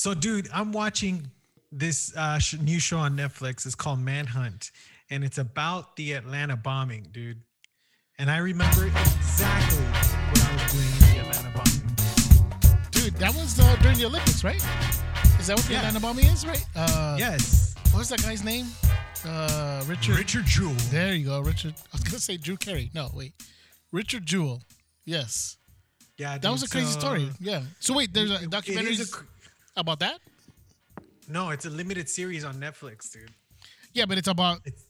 So, dude, I'm watching this uh, sh- new show on Netflix. It's called Manhunt, and it's about the Atlanta bombing, dude. And I remember exactly what I was doing in the Atlanta bombing. Dude, that was uh, during the Olympics, right? Is that what the Yeah. Atlanta bombing is, right? Uh, Yes, What was that guy's name? Uh, Richard. Richard Jewell. There you go, Richard. I was gonna say Drew Carey. No, wait, Richard Jewell. Yes, Yeah, that was a crazy so- story. Yeah. So wait, there's a it documentary is a cr- about that. no, it's a limited series on Netflix, dude. Yeah, but it's about. It's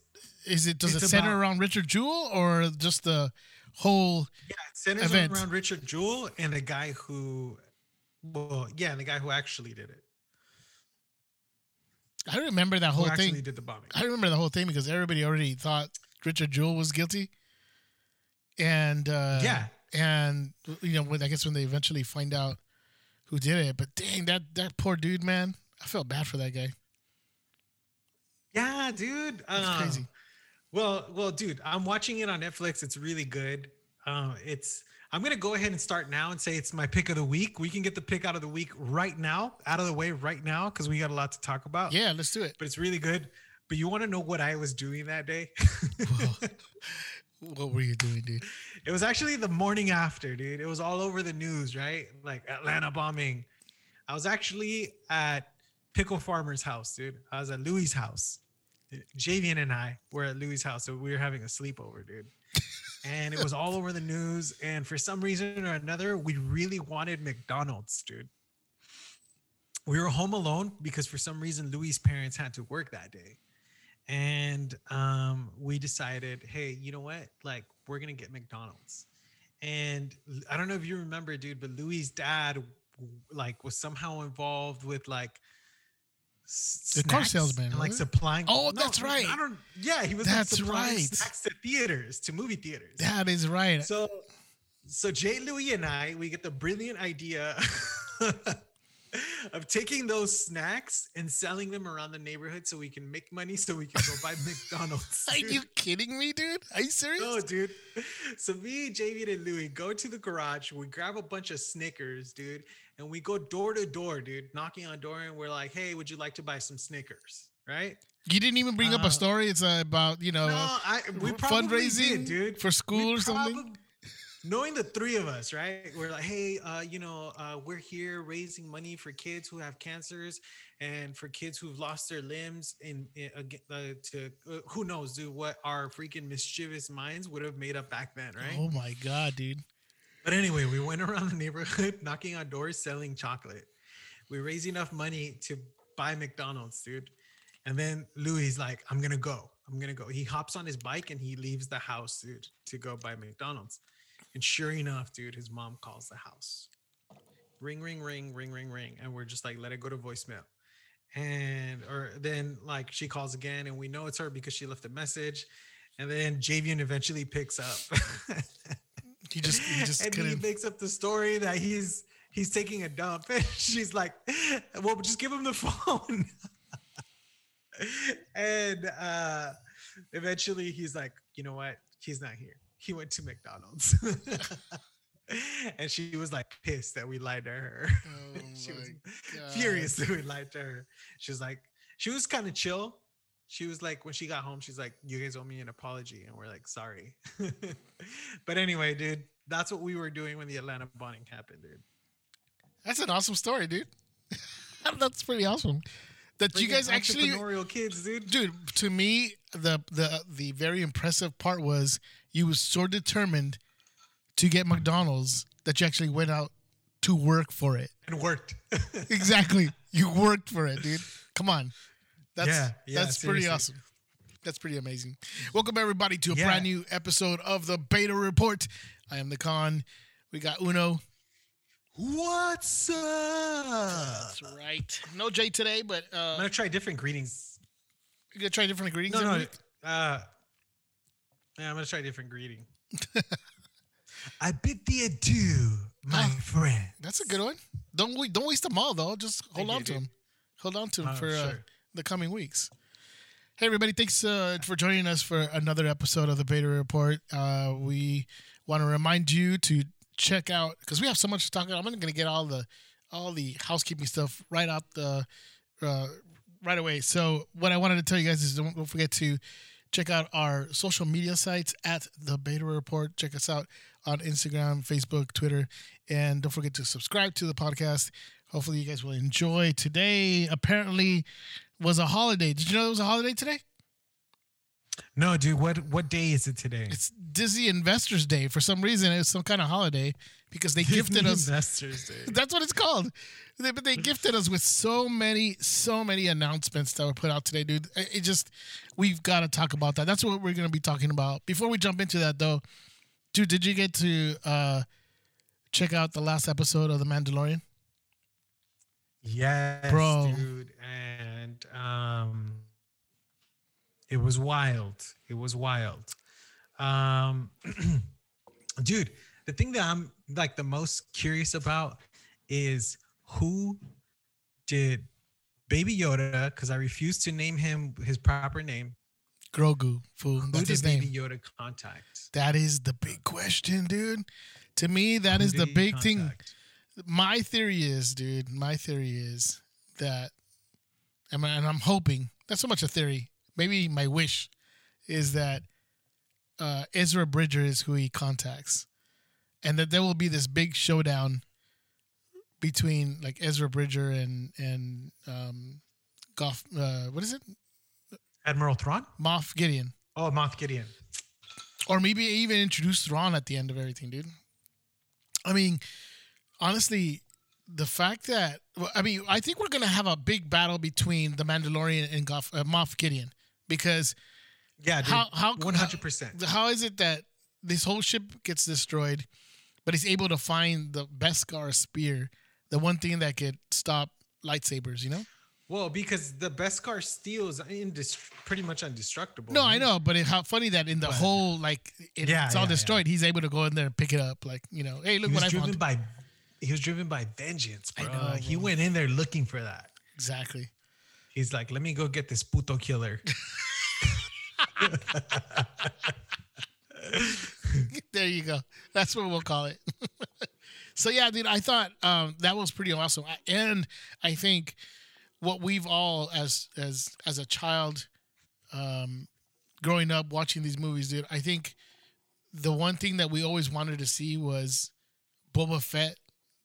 Is it does it center about- around Richard Jewell or just the whole? yeah, it centers Event. around Richard Jewell and the guy who, well, yeah, and the guy who actually did it, I remember that who whole actually thing. did the bombing. I remember the whole thing because everybody already thought Richard Jewell was guilty, and uh, Yeah. and you know when I guess when they eventually find out who did it, but dang that that poor dude, man, I felt bad for that guy. Yeah, dude. It's Um, crazy. Well, well, dude, I'm watching it on Netflix. It's really good. Um, it's. I'm gonna go ahead and start now and say it's my pick of the week. We can get the pick out of the week right now, out of the way right now, because we got a lot to talk about. Yeah, let's do it. But it's really good. But you want to know what I was doing that day? What were you doing, dude? it was actually the morning after, dude. It was all over the news, right? Like Atlanta bombing. I was actually at Pickle Farmer's house, dude. I was at Louis' house. Javian and I were at Louis' house, so we were having a sleepover, dude. And it was all over the news. And for some reason or another, we really wanted McDonald's, dude. We were home alone because for some reason Louis' parents had to work that day. And decided, hey, you know what? Like, we're gonna get McDonald's. And I don't know if you remember, dude, but Louis' dad like was somehow involved with like The car salesman, and, like supplying. Oh, that's right. I don't. Yeah, he was like, That's supplying right. snacks to theaters, to movie theaters. That is right. So, so Jay Louis and I, we get the brilliant idea of taking those snacks and selling them around the neighborhood so we can make money so we can go buy McDonald's. Are you kidding me, dude? Are you serious? No, dude. So me, Javian, and Louis go to the garage. We grab a bunch of Snickers, dude, and we go door to door, dude, knocking on door, and we're like, "Hey, would you like to buy some Snickers?" Right? You didn't even bring up Uh, a story. It's uh, about you know no, I we fundraising did, dude, for school We or something? Knowing the three of us, right? We're like, hey, uh, you know, uh, we're here raising money for kids who have cancers and for kids who've lost their limbs. In, in uh, to uh, who knows, dude, what our freaking mischievous minds would have made up back then, right? Oh my god, dude. But anyway, we went around the neighborhood knocking on doors selling chocolate. We raised enough money to buy McDonald's, dude. And then Louis like, I'm gonna go. I'm gonna go. He hops on his bike and he leaves the house, dude, to go buy McDonald's. And sure enough, dude, his mom calls the house. Ring, ring, ring, ring, ring, ring. And we're just like, let it go to voicemail. And or then like she calls again and we know it's her because she left a message. And then Javian eventually picks up. He just he just and he couldn't. makes up the story that he's he's taking a dump and she's like well just give him the phone and uh eventually he's like you know what he's not here he went to mcdonald's and she was like pissed that we lied to her Oh she was God. furious that we lied to her she was like she was kind of chill she was like when she got home she's like you guys owe me an apology and we're like sorry but anyway dude that's what we were doing when the atlanta bombing happened dude That's an awesome story, dude. That's pretty awesome. That you guys actually, entrepreneurial kids dude dude. To me, the the the very impressive part was you was so determined to get McDonald's that you actually went out to work for it. and worked Exactly, you worked for it, dude. Come on, that's Yeah, yeah, that's pretty awesome. That's pretty amazing. Welcome everybody to a Yeah. brand new episode of the Beta Report. I am the con. We got Uno. what's up That's right. No Jay today, but i'm uh, gonna try different greetings you gonna try different greetings. no no uh yeah i'm gonna try a different greeting i bid thee adieu my Oh. friend That's a good one. Don't we don't waste them all though. Just hold Thank on you, to dude. them. Hold on to them Oh, for uh, the coming weeks. Hey everybody, thanks uh, for joining us for another episode of the Beta Report. Uh, we want to remind you to check out because we have so much to talk about. I'm not going to get all the all the housekeeping stuff right out the uh, right away. So what I wanted to tell you guys is don't, don't forget to check out our social media sites at the Beta Report. Check us out on Instagram, Facebook, Twitter, and don't forget to subscribe to the podcast. Hopefully, you guys will enjoy. Today, apparently, was a holiday. Did you know it was a holiday today? No, dude. What what day is it today? It's Disney Investors Day. For some reason, it's some kind of holiday because they gifted us. Investors. That's what it's called. They, but they gifted us with so many, so many announcements that were put out today, dude. It, just, we've got to talk about that. That's what we're going to be talking about. Before we jump into that, though, dude, did you get to uh, check out the last episode of The Mandalorian? Yes, Bro. dude. And um it was wild. It was wild. Um dude, the thing that I'm like the most curious about is who did Baby Yoda, because I refuse to name him his proper name. Grogu, fool. Who That's did his name. Baby Yoda contact? That is the big question, dude. To me, that Who is the he big thing. my theory is, dude, my theory is that, and I'm hoping, not so much a theory, maybe my wish is that uh, Ezra Bridger is who he contacts, and that there will be this big showdown between like Ezra Bridger and and um, Goff. Uh, what is it? Admiral Thrawn? Moff Gideon, Oh, Moff Gideon. or maybe even introduce Thrawn at the end of everything, dude. I mean, honestly, the fact that well, I mean, I think we're gonna have a big battle between the Mandalorian and Goff, uh, Moff Gideon because Yeah, dude. how how one hundred percent. how is it that this whole ship gets destroyed, but he's able to find the Beskar spear, the one thing that could stop lightsabers, you know? Well, because the Beskar steel is indest- pretty much indestructible. No, I know, but it, how funny that in the But- whole like it, Yeah, it's all yeah, destroyed, he's able to go in there and pick it up, like you know, hey, look he what I found. by he was driven by vengeance, bro. know, he bro. went in there looking for that. Exactly. He's like, let me go get this puto killer. there you go. That's what we'll call it. so yeah, dude, I thought um, that was pretty awesome, I- and I think what we've all as as as a child, um, growing up watching these movies, dude. I think the one thing that we always wanted to see was Boba Fett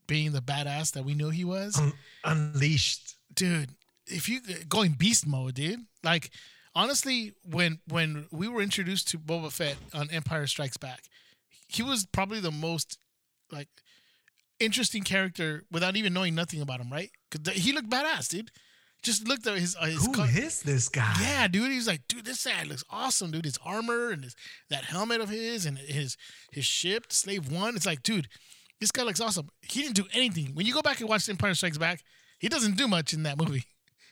being the badass that we knew he was Un- unleashed. dude if you going beast mode dude like honestly when when we were introduced to boba fett on empire strikes back he was probably the most like interesting character without even knowing nothing about him right because he looked badass dude just looked at his, uh, his Who co- is this guy? yeah, dude. He's like, dude, this guy looks awesome, dude. His armor and his that helmet of his and his his ship, Slave One. It's like, dude, this guy looks awesome. He didn't do anything. When you go back and watch Empire Strikes Back, he doesn't do much in that movie.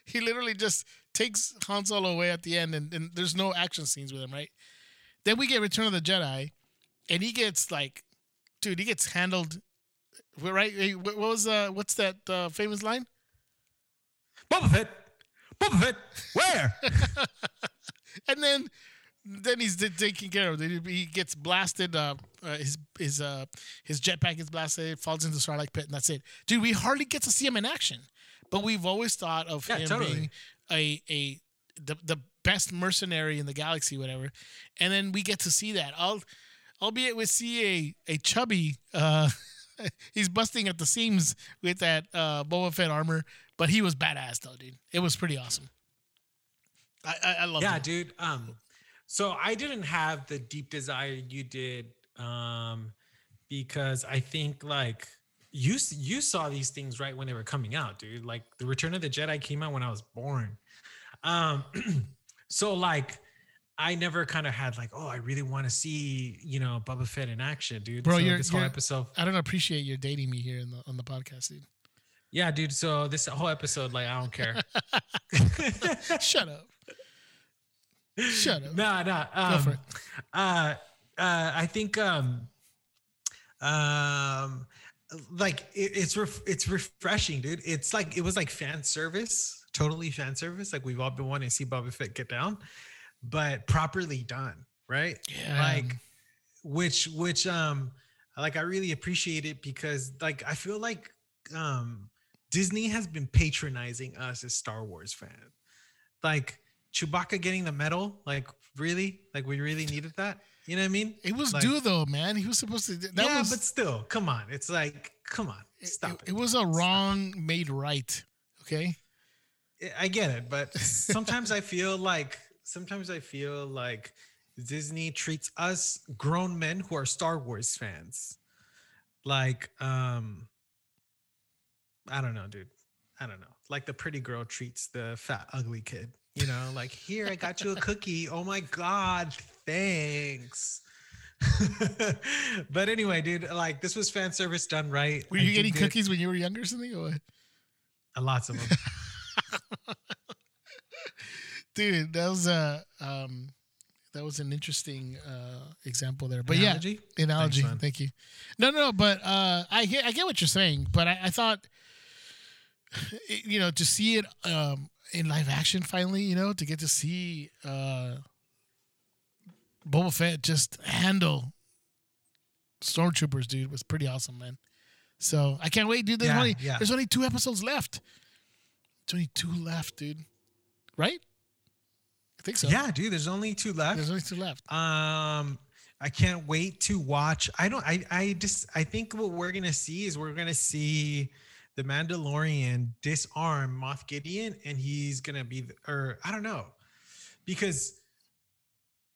He literally just takes Han Solo away at the end, and, and there's no action scenes with him, right? Then we get Return of the Jedi, and he gets like, dude, he gets handled. Right? What was uh, what's that uh, famous line? Boba Fett. Boba Fett. Where? and then then he's taken care of. He he gets blasted. Uh, uh, his his uh his jetpack gets blasted. Falls into the Sarlacc pit, and that's it. Dude, we hardly get to see him in action. But we've always thought of Yeah, him totally. being a a the the best mercenary in the galaxy, whatever. And then we get to see that. I'll albeit we see a a chubby. Uh, he's busting at the seams with that uh, Boba Fett armor, but he was badass though, dude. It was pretty awesome. I I, I love yeah, it. dude. Um, so I didn't have the deep desire you did, um, because I think like you you saw these things right when they were coming out, dude. Like the Return of the Jedi came out when I was born. Um, so like I never kind of had like, oh, I really want to see you know Boba Fett in action, dude. Bro, so you're- this whole you're- episode, I don't appreciate you dating me here in the, on the podcast, dude. yeah, dude. So this whole episode, like, I don't care. Shut up. Shut up. No, no. Um, Go for it. Uh, uh, I think um, um, like it, it's ref- it's refreshing, dude. It's like it was like fan service, totally fan service. Like we've all been wanting to see Boba Fett get down, but properly done, right? Yeah. Like which which um like I really appreciate it because like I feel like um Disney has been patronizing us as Star Wars fans. Like Chewbacca getting the medal, like really, like we really needed that. You know what I mean? It was Like- due though, man. He was supposed to. That yeah, was, but still, come on. It's like, come on, stop it, it was a wrong made right. Okay. I get it, but sometimes I feel like sometimes I feel like Disney treats us grown men who are Star Wars fans like um I don't know, dude. I don't know. Like the pretty girl treats the fat ugly kid. You know, like here I got you a cookie. Oh my god, thanks. but anyway, dude, like this was fan service done right. Were you getting get- cookies when you were younger or something? Or what? Uh, Lots of them. Dude, that was a um, that was an interesting uh example there. But Analogy? yeah, analogy. man. Thank you. No, no, but uh, I get I get what you're saying, but I, I thought, you know, to see it um in live action finally, you know, to get to see uh Boba Fett just handle stormtroopers, dude, was pretty awesome, man. So I can't wait, dude. There's Yeah, only yeah. there's only two episodes left. There's only two left, dude. Right? Think so. Yeah, dude, there's only two left. There's only two left. Um, I can't wait to watch. I don't. I. I just. I think what we're gonna see is we're gonna see the Mandalorian disarm Moff Gideon, and he's gonna be. the- Or I don't know, because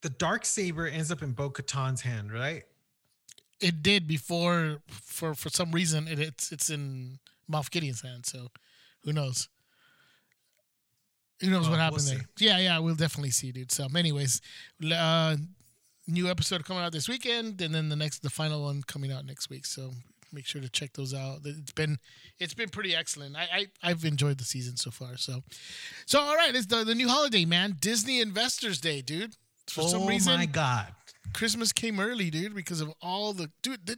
the dark saber ends up in Bo Katan's hand, right? It did before for for some reason it, it's it's in Moff Gideon's hand, so who knows? Who knows Well, what we'll happened there? Yeah, yeah, we'll definitely see, dude. So, anyways, uh, new episode coming out this weekend, and then the next, the final one coming out next week. So make sure to check those out. It's been it's been pretty excellent. I, I I've enjoyed the season so far. So, so all right, it's the the new holiday, man. Disney Investors Day, dude. For oh some reason, my god! Christmas came early, dude, because of all the dude. The,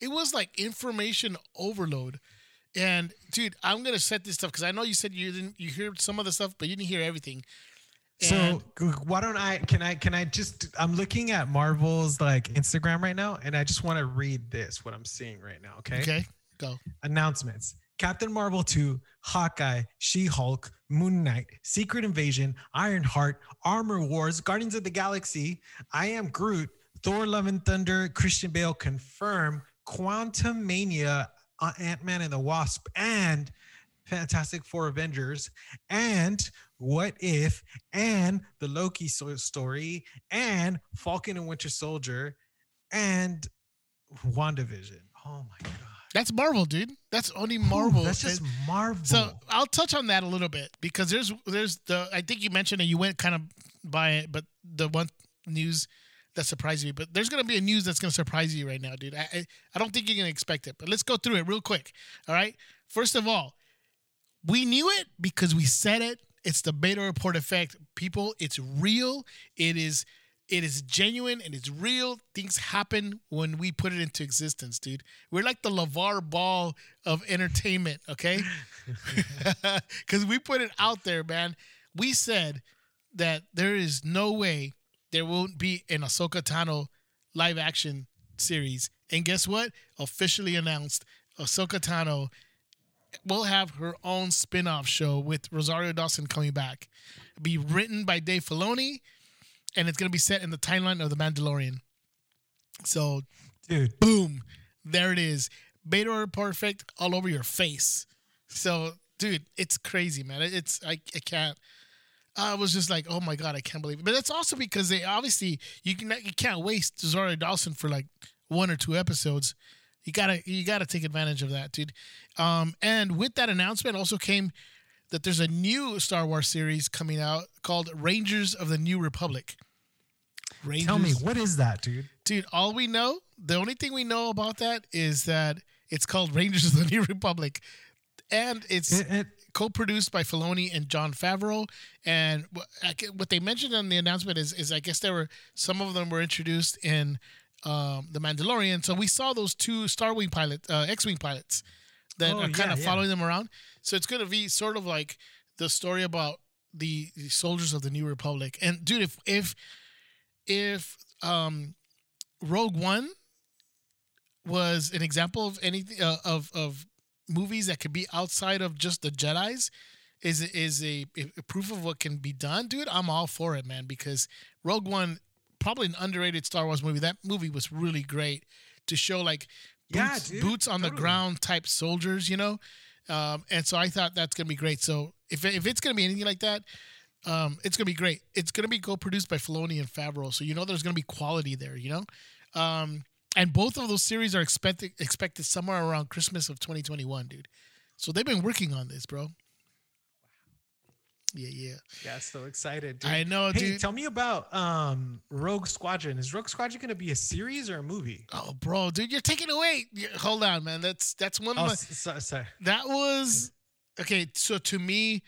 it was like information overload, and dude, I'm gonna set this stuff because I know you said you didn't. You heard some of the stuff, but you didn't hear everything. So And- g- why don't I? Can I? Can I just? I'm looking at Marvel's like Instagram right now, and I just want to read this. What I'm seeing right now. Okay. okay, go. announcements Captain Marvel 2, Hawkeye, She Hulk, Moon Knight, Secret Invasion, Ironheart, Armor Wars, Guardians of the Galaxy, I Am Groot, Thor Love and Thunder, Christian Bale confirm, Quantumania, Uh, Ant Man and the Wasp, and Fantastic Four Avengers, and What If, and the Loki story, and Falcon and Winter Soldier, and WandaVision. Oh my God. That's Marvel, dude. That's only Ooh, Marvel. that's just Marvel. So I'll touch on that a little bit because there's there's the I think you mentioned it. You went kind of by it, but the one news that surprised me. But there's gonna be a news that's gonna surprise you right now, dude. I I, I don't think you're gonna expect it. But let's go through it real quick. All right. First of all, we knew it because we said it. It's the beta report effect, people. It's real. It is. It is genuine and it's real. Things happen when we put it into existence, dude. We're like the LaVar Ball of entertainment, okay? Because we put it out there, man. We said that there is no way there won't be an Ahsoka Tano live action series. And guess what? Officially announced Ahsoka Tano will have her own spin off show with Rosario Dawson coming back. Be written by Dave Filoni, and it's going to be set in the timeline of The Mandalorian. So dude, boom, there it is. Beta Report effect all over your face. So, dude, it's crazy, man. It's I, I can't. I was just like, oh my god, I can't believe it. But that's also because they obviously you can you can't waste Rosario Dawson for like one or two episodes. You gotta you gotta take advantage of that, dude. Um, and with that announcement also came that there's a new Star Wars series coming out called Rangers of the New Republic. Rangers tell me what is that, dude? dude all we know the only thing we know about that is that it's called rangers of the new republic and it's It, it, co-produced by Filoni and Jon Favreau. And wh- I ge- what they mentioned on the announcement is, is I guess there were some of them were introduced in um, the Mandalorian. So we saw those two Star Wing pilot, uh, X-wing pilots that Oh, are kind yeah, of yeah. following them around. So it's going to be sort of like the story about the, the soldiers of the New Republic. And dude, if if if um, Rogue One was an example of anything uh, of of movies that could be outside of just the Jedi's is is a, a proof of what can be done, dude. I'm all for it, man. Because Rogue One, probably an underrated Star Wars movie. That movie was really great to show like Yeah, boots, dude, boots on the ground type soldiers, you know. Um, and so I thought that's gonna be great. So if if it's gonna be anything like that, um, it's gonna be great. It's gonna be co-produced by Filoni and Favreau, so you know there's gonna be quality there, you know. Um, and both of those series are expected expected somewhere around Christmas of 2021, dude. So they've been working on this, bro. Yeah, yeah. Yeah, so excited. Dude. I know, hey, dude. tell me about um Rogue Squadron. Is Rogue Squadron gonna be a series or a movie? Oh, bro, dude, you're taking away. Hold on, man. That's that's one Oh, of my. s- so, sorry. That was okay. So to me,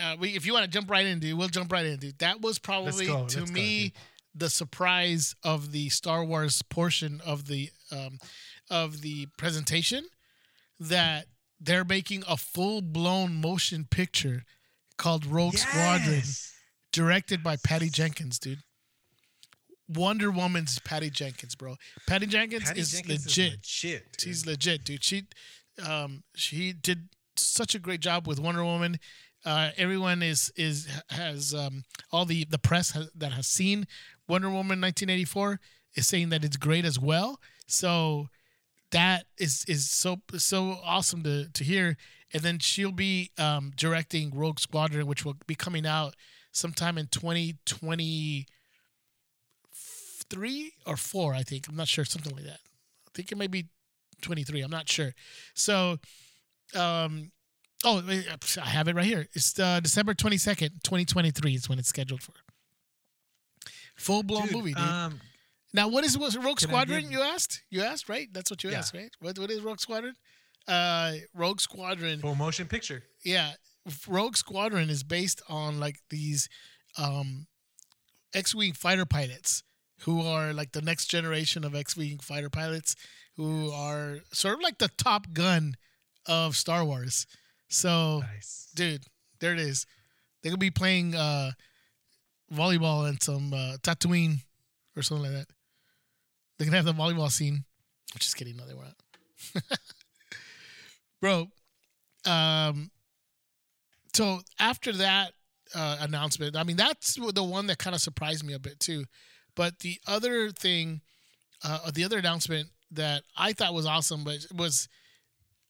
uh, we, if you want to jump right in, dude, we'll jump right in, dude. That was probably go, to go, me dude. The surprise of the Star Wars portion of the um, of the presentation that they're making a full blown motion picture called Rogue Squadron, directed by Patty Jenkins, dude. Wonder Woman's Patty Jenkins, bro. Patty Jenkins Patty is Jenkins legit. legit. dude. She's legit, dude. She, um, she did such a great job with Wonder Woman. Uh, everyone is is has um, all the the press has, that has seen Wonder Woman 1984 is saying that it's great as well. So that is is so so awesome to to hear. And then she'll be um, directing Rogue Squadron, which will be coming out sometime in 2023 or four, I think. I'm not sure, something like that. I think it may be 23. I'm not sure. So, um, oh, I have it right here. It's uh, December 22nd, 2023 is when it's scheduled for. Full blown Dude, movie, dude. Um, now, what is Rogue Squadron? give- You asked. You asked, right? That's what you Yeah. asked, right? What what is Rogue Squadron? Uh, Rogue Squadron full motion picture. yeah rogue squadron is based on like these um x-wing fighter pilots who are like the next generation of x-wing fighter pilots who are sort of like the top gun of star wars so Nice. dude there it is they're gonna be playing uh volleyball and some uh tatooine or something like that. They can have the volleyball scene. I'm just kidding. No they weren't. Bro um so after that uh, announcement i mean that's the one that kind of surprised me a bit too. But the other thing uh, the other announcement that i thought was awesome but was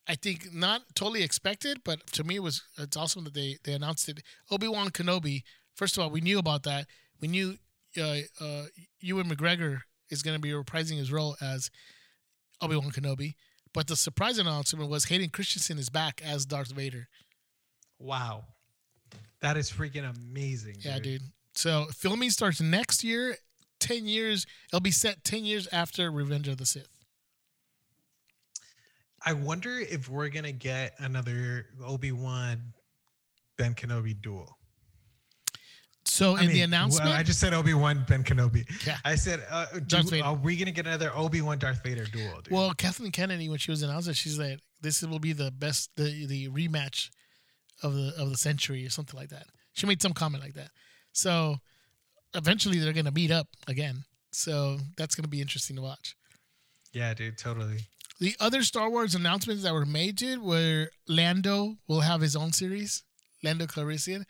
i think not totally expected but to me it was it's awesome that they they announced it. Obi-wan kenobi first of all we knew about that we knew uh, uh, ewan mcgregor is going to be reprising his role as obi-wan kenobi but the surprise announcement was hayden christensen is back as darth vader Wow. That is freaking amazing. Yeah, dude. So filming starts next year. Ten years. It'll be set ten years after Revenge of the Sith. I wonder if we're gonna get another Obi Wan Ben Kenobi duel. So I in the announcement, well, I just said Obi Wan Ben Kenobi. Yeah. I said, uh, do- Darth Vader. are we gonna get another Obi Wan Darth Vader duel? Dude? well, Kathleen Kennedy, when she was announcing, she's like, "This will be the best, the the rematch of the of the century, or something like that." She made some comment like that. So eventually, they're gonna meet up again. So that's gonna be interesting to watch. yeah, dude, totally. The other Star Wars announcements that were made, dude, were Lando will have his own series, Lando Calrissian.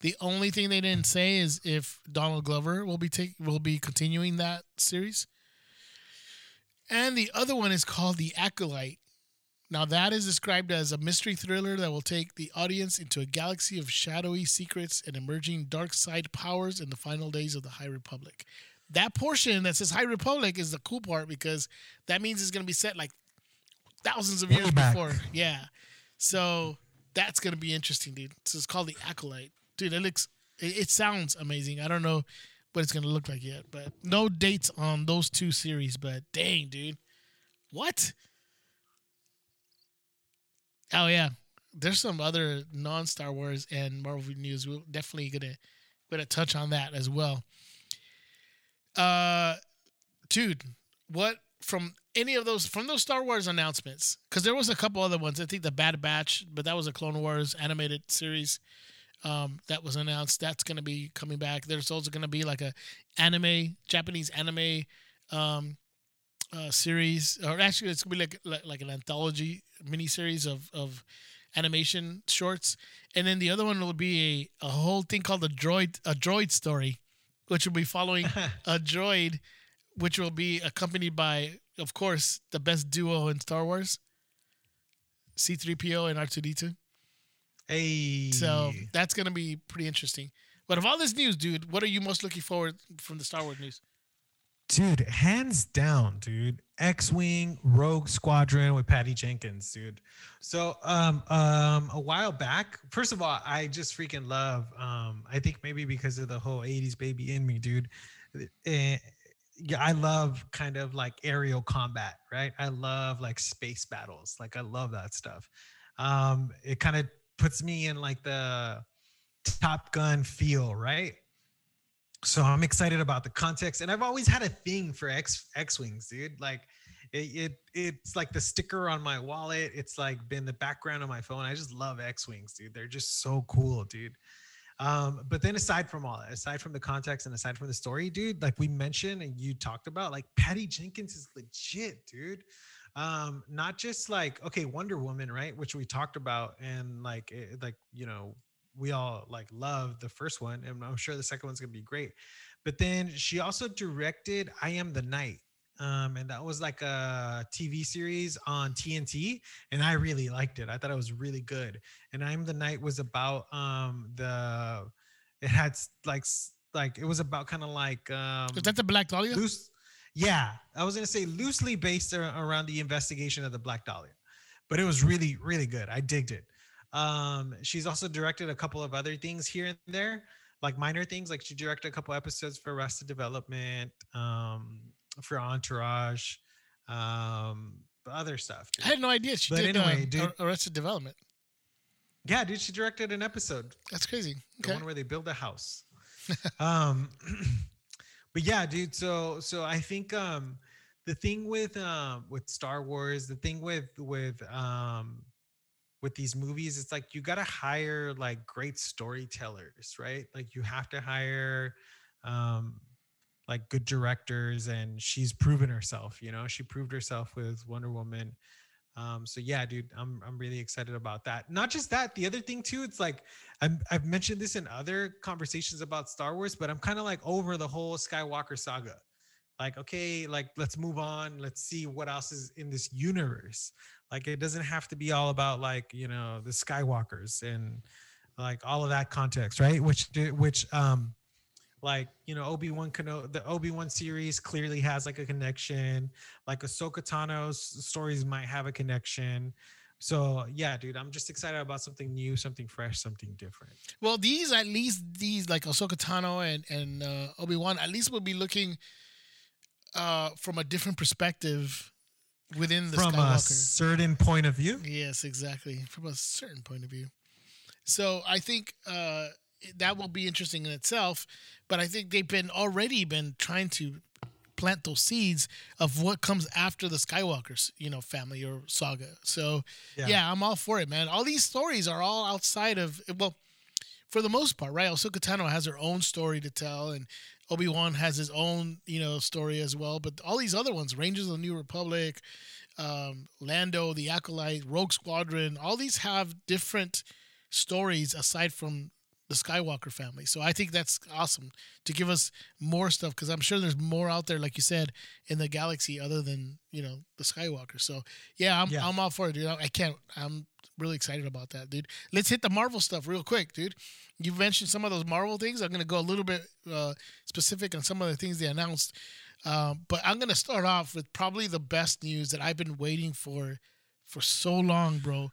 The only thing they didn't say is if Donald Glover will be take will be continuing that series. And the other one is called The Acolyte. Now that is described as a mystery thriller that will take the audience into a galaxy of shadowy secrets and emerging dark side powers in the final days of the High Republic. That portion that says High Republic is the cool part because that means it's going to be set like thousands of years before. Yeah. So that's going to be interesting, dude. So it's called The Acolyte. Dude, it looks, it, it sounds amazing. I don't know what it's to look like yet, but no dates on those two series. But dang, dude. What? Oh, yeah. There's some other non Star Wars and Marvel news. We're definitely to gonna touch on that as well. Uh, dude, what from any of those from those Star Wars announcements? Because there was a couple other ones. I think the Bad Batch, but that was a Clone Wars animated series um, that was announced. That's going to be coming back. There's also going to be like a anime, Japanese anime um, uh, series, or actually, it's gonna be like like, like an anthology mini series of of animation shorts, and then the other one will be a, a whole thing called a droid a droid story, which will be following a droid, which will be accompanied by, of course, the best duo in Star Wars, C three PO and R two D two. Hey. So that's gonna be pretty interesting. But of all this news, dude, what are you most looking forward from the Star Wars news? dude, hands down, dude. X-wing Rogue Squadron with Patty Jenkins, dude. So, um, um, a while back, first of all, I just freaking love. Um, I think maybe because of the whole '80s baby in me, dude. Eh, yeah, I love kind of like aerial combat, right? I love like space battles. Like I love that stuff. Um, it kind of puts me in like the Top Gun feel, right? So I'm excited about the context, and I've always had a thing for X X wings, dude. Like it, it it's like the sticker on my wallet. It's like been the background on my phone. I just love X wings, dude. They're just so cool, dude. Um, but then aside from all that, aside from the context and aside from the story, dude, like we mentioned and you talked about, like Patty Jenkins is legit, dude. Um, not just like okay, Wonder Woman, right? Which we talked about, and like it, like you know we all like love the first one, and I'm sure the second one's gonna be great. But then she also directed I Am the Night, um, and that was like a TV series on TNT, and I really liked it. I thought it was really good. And I Am the Night was about um the it had like like it was about kind of like um is that the Black Dahlia? Loose, yeah, I was gonna say loosely based around the investigation of the Black Dahlia, but it was really really good. I digged it. Um, she's also directed a couple of other things here and there, like minor things. Like she directed a couple episodes for Arrested Development, um, for Entourage, um, other stuff. Dude. I had no idea she but did anyway, uh, dude, Arrested Development. Yeah, dude, she directed an episode. That's crazy. The one where they build a house. um, but yeah, dude. So so I think um the thing with um with Star Wars, the thing with with um with these movies it's like you got to hire like great storytellers right like you have to hire um like good directors and she's proven herself you know she proved herself with wonder woman um so yeah dude i'm i'm really excited about that. Not just that the other thing too it's like I'm, i've mentioned this in other conversations about star wars but i'm kind of like over the whole skywalker saga. Like okay like let's move on. Let's see what else is in this universe. Like it doesn't have to be all about like you know the skywalkers and like all of that context right? Which which um like you know obi-wan Kano, the obi-wan series clearly has like a connection. Like ahsoka tano's stories might have a connection. So yeah dude i'm just excited about something new something fresh something different. Well, these at least these like Ahsoka Tano and and uh, Obi Wan at least will be looking uh, from a different perspective within the from a certain point of view? Yes, exactly. From a certain point of view. So I think uh, that will be interesting in itself. But I think they've been already been trying to plant those seeds of what comes after the Skywalker's, you know, family or saga. So yeah. Yeah. I'm all for it, man. All these stories are all outside of well, for the most part, right? Ahsoka Tano has her own story to tell, and Obi Wan has his own, you know, story as well. But all these other ones, Rangers of the New Republic, um, Lando, the Acolyte, Rogue Squadron, all these have different stories aside from the Skywalker family. So I think that's awesome to give us more stuff because I'm sure there's more out there, like you said, in the galaxy other than you know the Skywalker. So yeah, I'm Yeah. I'm all for it, dude. I can't. I'm really excited about that, dude. Let's hit the Marvel stuff real quick, dude. You mentioned some of those Marvel things. I'm gonna go a little bit uh, specific on some of the things they announced, um, but I'm gonna start off with probably the best news that I've been waiting for for so long, bro.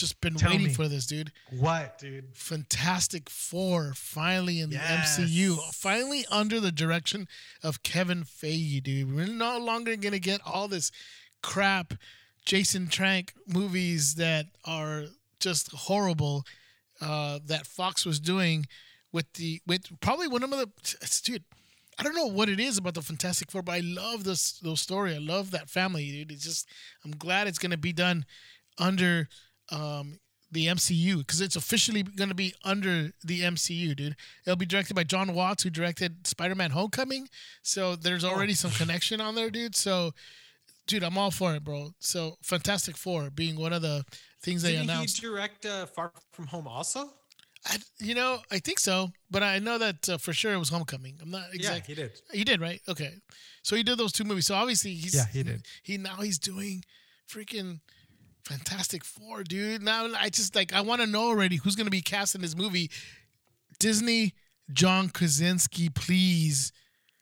Just been Tell waiting for this, dude. what dude Fantastic Four finally in Yes. the MCU, finally under the direction of Kevin Feige, dude. We're no longer gonna get all this crap Jason Trank movies that are just horrible uh, that Fox was doing with the with probably one of the dude. I don't know what it is about the Fantastic Four, but I love this those story. I love that family, dude. It's just I'm glad it's gonna be done under um, the MCU because it's officially going to be under the MCU, dude. It'll be directed by Jon Watts, who directed Spider-Man: Homecoming. So there's already some connection on there, dude. So, dude, I'm all for it, bro. So Fantastic Four being one of the things they announced. Didn't he direct uh, Far From Home also? I, you know, I think so, but I know that uh, for sure it was Homecoming. I'm not exactly. Yeah, he did. He did, right? Okay. So he did those two movies. So obviously he's Yeah, he did. He now he's doing freaking Fantastic Four, dude. Now I just like I want to know already who's gonna be cast in this movie. Disney, John Krasinski, please,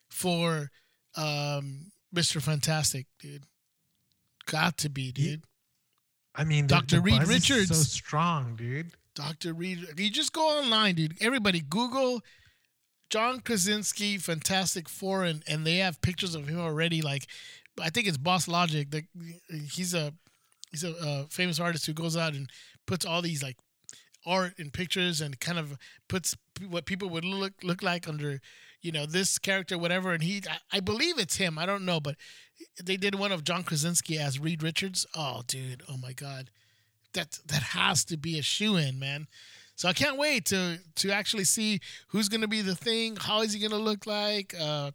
for um Mr. Fantastic, dude. Got to be, dude. I mean, Dr. the Reed buzz is Richards. so strong, dude. Dr. Reed. You just go online, dude. Everybody Google John Krasinski, Fantastic Four, and, and they have pictures of him already. Like, I think it's Boss Logic. The, he's a he's a uh, famous artist who goes out and puts all these like art and pictures and kind of puts what people would look look like under you know this character whatever and he I, I believe it's him i don't know but they did one of john krasinski as reed richards. Oh dude oh my god. That that has to be a shoe in man. So i can't wait to to actually see who's to be the thing how is he to look like uh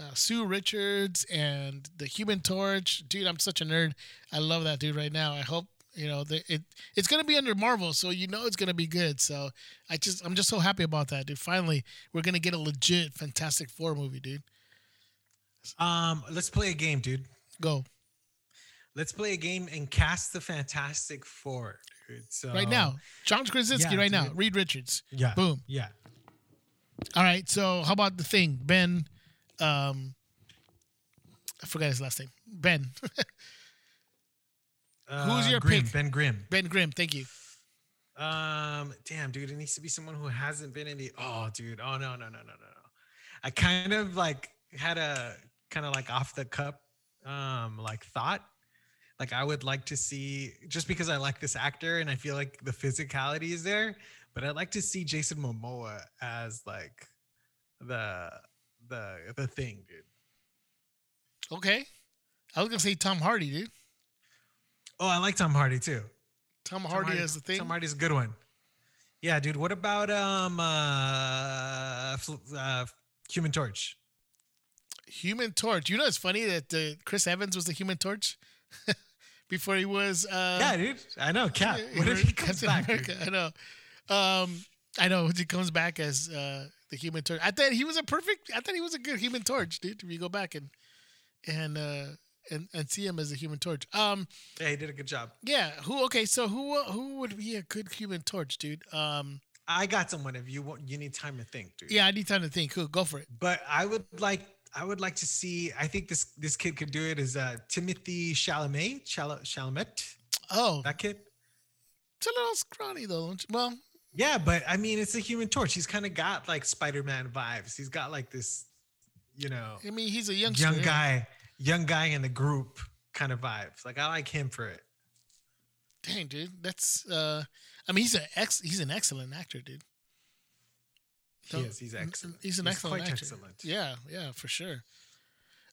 uh, Sue Richards and the Human Torch, dude. I'm such a nerd. I love that dude right now. I hope you know that it. It's gonna be under Marvel, so you know it's gonna be good. So I just, I'm just so happy about that, dude. Finally, we're gonna get a legit Fantastic Four movie, dude. Um, let's play a game, dude. Go Let's play a game and cast the Fantastic Four. Dude. So right now, John Krasinski. yeah, right now. Reed Richards. Yeah. Boom. Yeah. All right. So how about the thing, Ben? Um, I forgot his last name. Ben. Who's Uh, your Grimm, pick? Ben Grimm. ben Grimm. Thank you. Um, damn, dude, it needs to be someone who hasn't been in the. Oh, dude. Oh no, no, no, no, no, no. I kind of like had a kind of like off the cup, um, like thought. Like I would like to see just because I like this actor and I feel like the physicality is there, but I'd like to see Jason Momoa as like the the the thing, dude. Okay. I was gonna say Tom Hardy, dude. Oh, I like Tom Hardy too. Tom Tom Hardy as the thing. Tom Hardy's a good one. Yeah, dude. What about um uh, uh Human Torch? Human Torch. You know, it's funny that uh, Chris Evans was the Human Torch before he was. Uh, yeah, dude. I know. Cap. What if he comes Captain back? I know. Um, I know he comes back as uh, the Human Torch. I thought he was a perfect. I thought he was a good Human Torch, dude. If you go back and and uh, and and see him as a Human Torch. Um, Yeah, he did a good job. yeah. Who? Okay. So who who would be a good Human Torch, dude? Um, I got someone. If you want, you need time to think, dude. yeah. I need time to think. Cool. Go for it. But I would like. I would like to see. I think this this kid could do it. Is uh Timothy Chalamet? Chal- Chalamet? Oh, That kid? it's a little scrawny though. don't you? Well, Yeah, but I mean, it's a Human Torch. He's kind of got like Spider-Man vibes. He's got like this, you know, I mean, he's a youngster. young yeah. guy, young guy in the group kind of vibes. Like I like him for it. Dang, dude, that's. uh I mean, he's an ex. He's an excellent actor, dude. He is. He's excellent. He's an He's excellent quite actor. excellent. Yeah, yeah, for sure.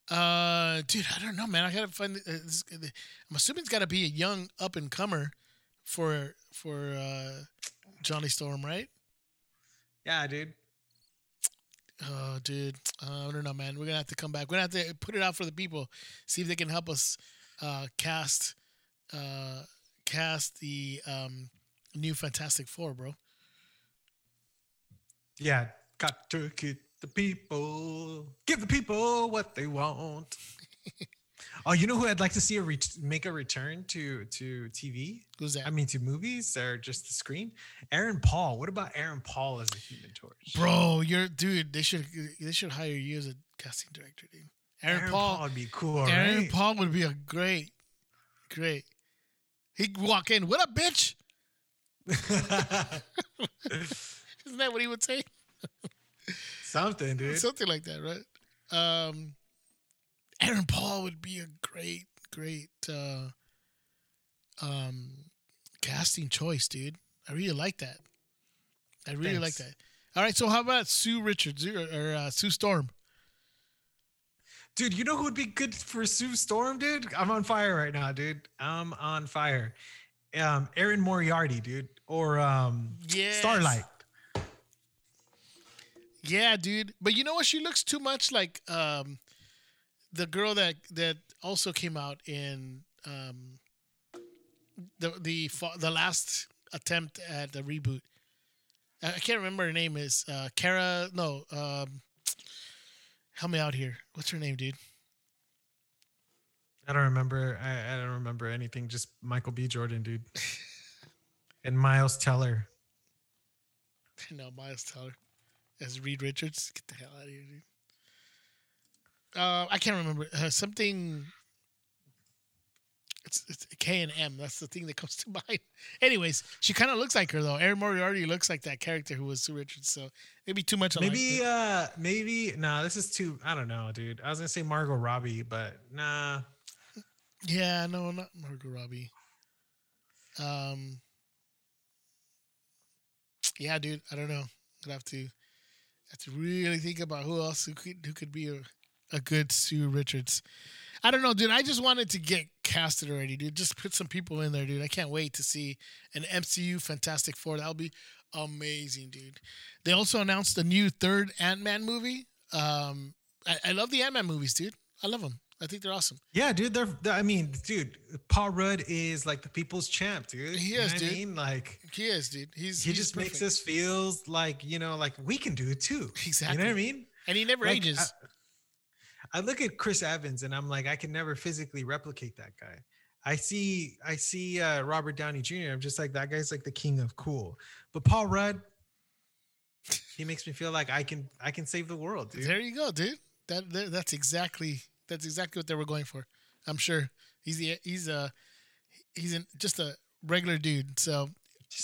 Uh, dude, I don't know, man. I gotta find. Uh, this, I'm assuming it's got to be a young up and comer for for uh, Johnny Storm, right? Yeah, dude. Oh, dude, uh, I don't know, man. We're gonna have to come back. We're gonna have to put it out for the people, see if they can help us uh, cast uh, cast the um, new Fantastic Four, bro. Yeah, got to get the people, give the people what they want. oh, you know who I'd like to see a ret- make a return to to TV? Who's that? I mean, to movies or just the screen? Aaron Paul. What about Aaron Paul as a Human Torch? Bro, you're dude. They should they should hire you as a casting director, dude. Aaron, Paul. would be cool, Aaron right? Paul would be a great, great. He'd walk in. What up, bitch? Isn't that what he would say? Something, dude. Something like that, right? Um, Aaron Paul would be a great, great uh, um, casting choice, dude. I really like that. I really like that. All right, so how about Sue Richards or, or uh, Sue Storm? Dude, you know who would be good for Sue Storm, dude? I'm on fire right now, dude. I'm on fire. um, Erin Moriarty, dude, or um, Yes. Starlight. Yeah, dude. But you know what? She looks too much like um, the girl that that also came out in um, the the the last attempt at the reboot. I can't remember her name. Is uh, Kara? No. Um, help me out here. What's her name, dude? I don't remember. I, I don't remember anything. Just Michael B. Jordan, dude, and Miles Teller. no, Miles Teller as Reed Richards. Get the hell out of here, dude. Uh, I can't remember uh, something. It's, it's K and M. That's the thing that comes to mind. Anyways, she kind of looks like her though. Erin Moriarty looks like that character who was Sue Richards. So maybe too much. alike, Maybe, uh, maybe. Nah, this is too. I don't know, dude. I was gonna say Margot Robbie, but nah. yeah, no, not Margot Robbie. Um. Yeah, dude. I don't know. I'd have to have to really think about who else who could who could be a, a good Sue Richards. I don't know, dude. I just wanted to get casted already, dude. Just put some people in there, dude. I can't wait to see an MCU Fantastic Four. That'll be amazing, dude. They also announced a new third Ant Man movie. Um, I, I love the Ant Man movies, dude. I love them. I think they're awesome. Yeah, dude. They're. they're- I mean, dude. Paul Rudd is like the people's champ, dude. He You know is, dude. I mean, like He is, dude. He's he he's just makes us feel like you know, like we can do it too. Exactly. You know what I mean? and he never Like, ages. I, I look at Chris Evans and I'm like, I can never physically replicate that guy. I see, I see uh, Robert Downey Jr. I'm just like that guy's like the king of cool. But Paul Rudd, he makes me feel like I can, I can save the world, dude. There you go, dude. That, that that's exactly that's exactly what they were going for. I'm sure he's the he's a he's an, just a regular dude. So,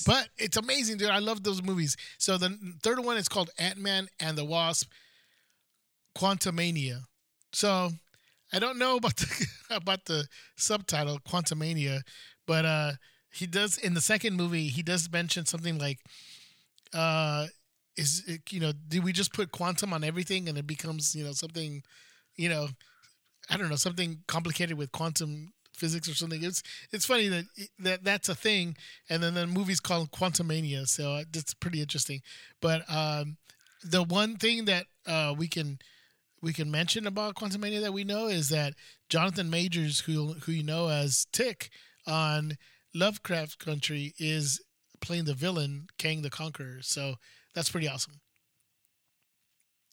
but it's amazing, dude. I love those movies. So the third one is called Ant Man and the Wasp: Quantumania. So I don't know about the about the subtitle Quantumania, but uh he does in the second movie he does mention something like uh is it, you know did we just put quantum on everything and it becomes you know something you know i don't know something complicated with quantum physics or something? It's it's funny that that that's a thing. And then the movie's called quantumania so uh, it's pretty interesting. But um the one thing that uh we can we can mention about Quantumania that we know is that jonathan majors who who you know as tick on lovecraft country is playing the villain kang the conqueror so that's pretty awesome.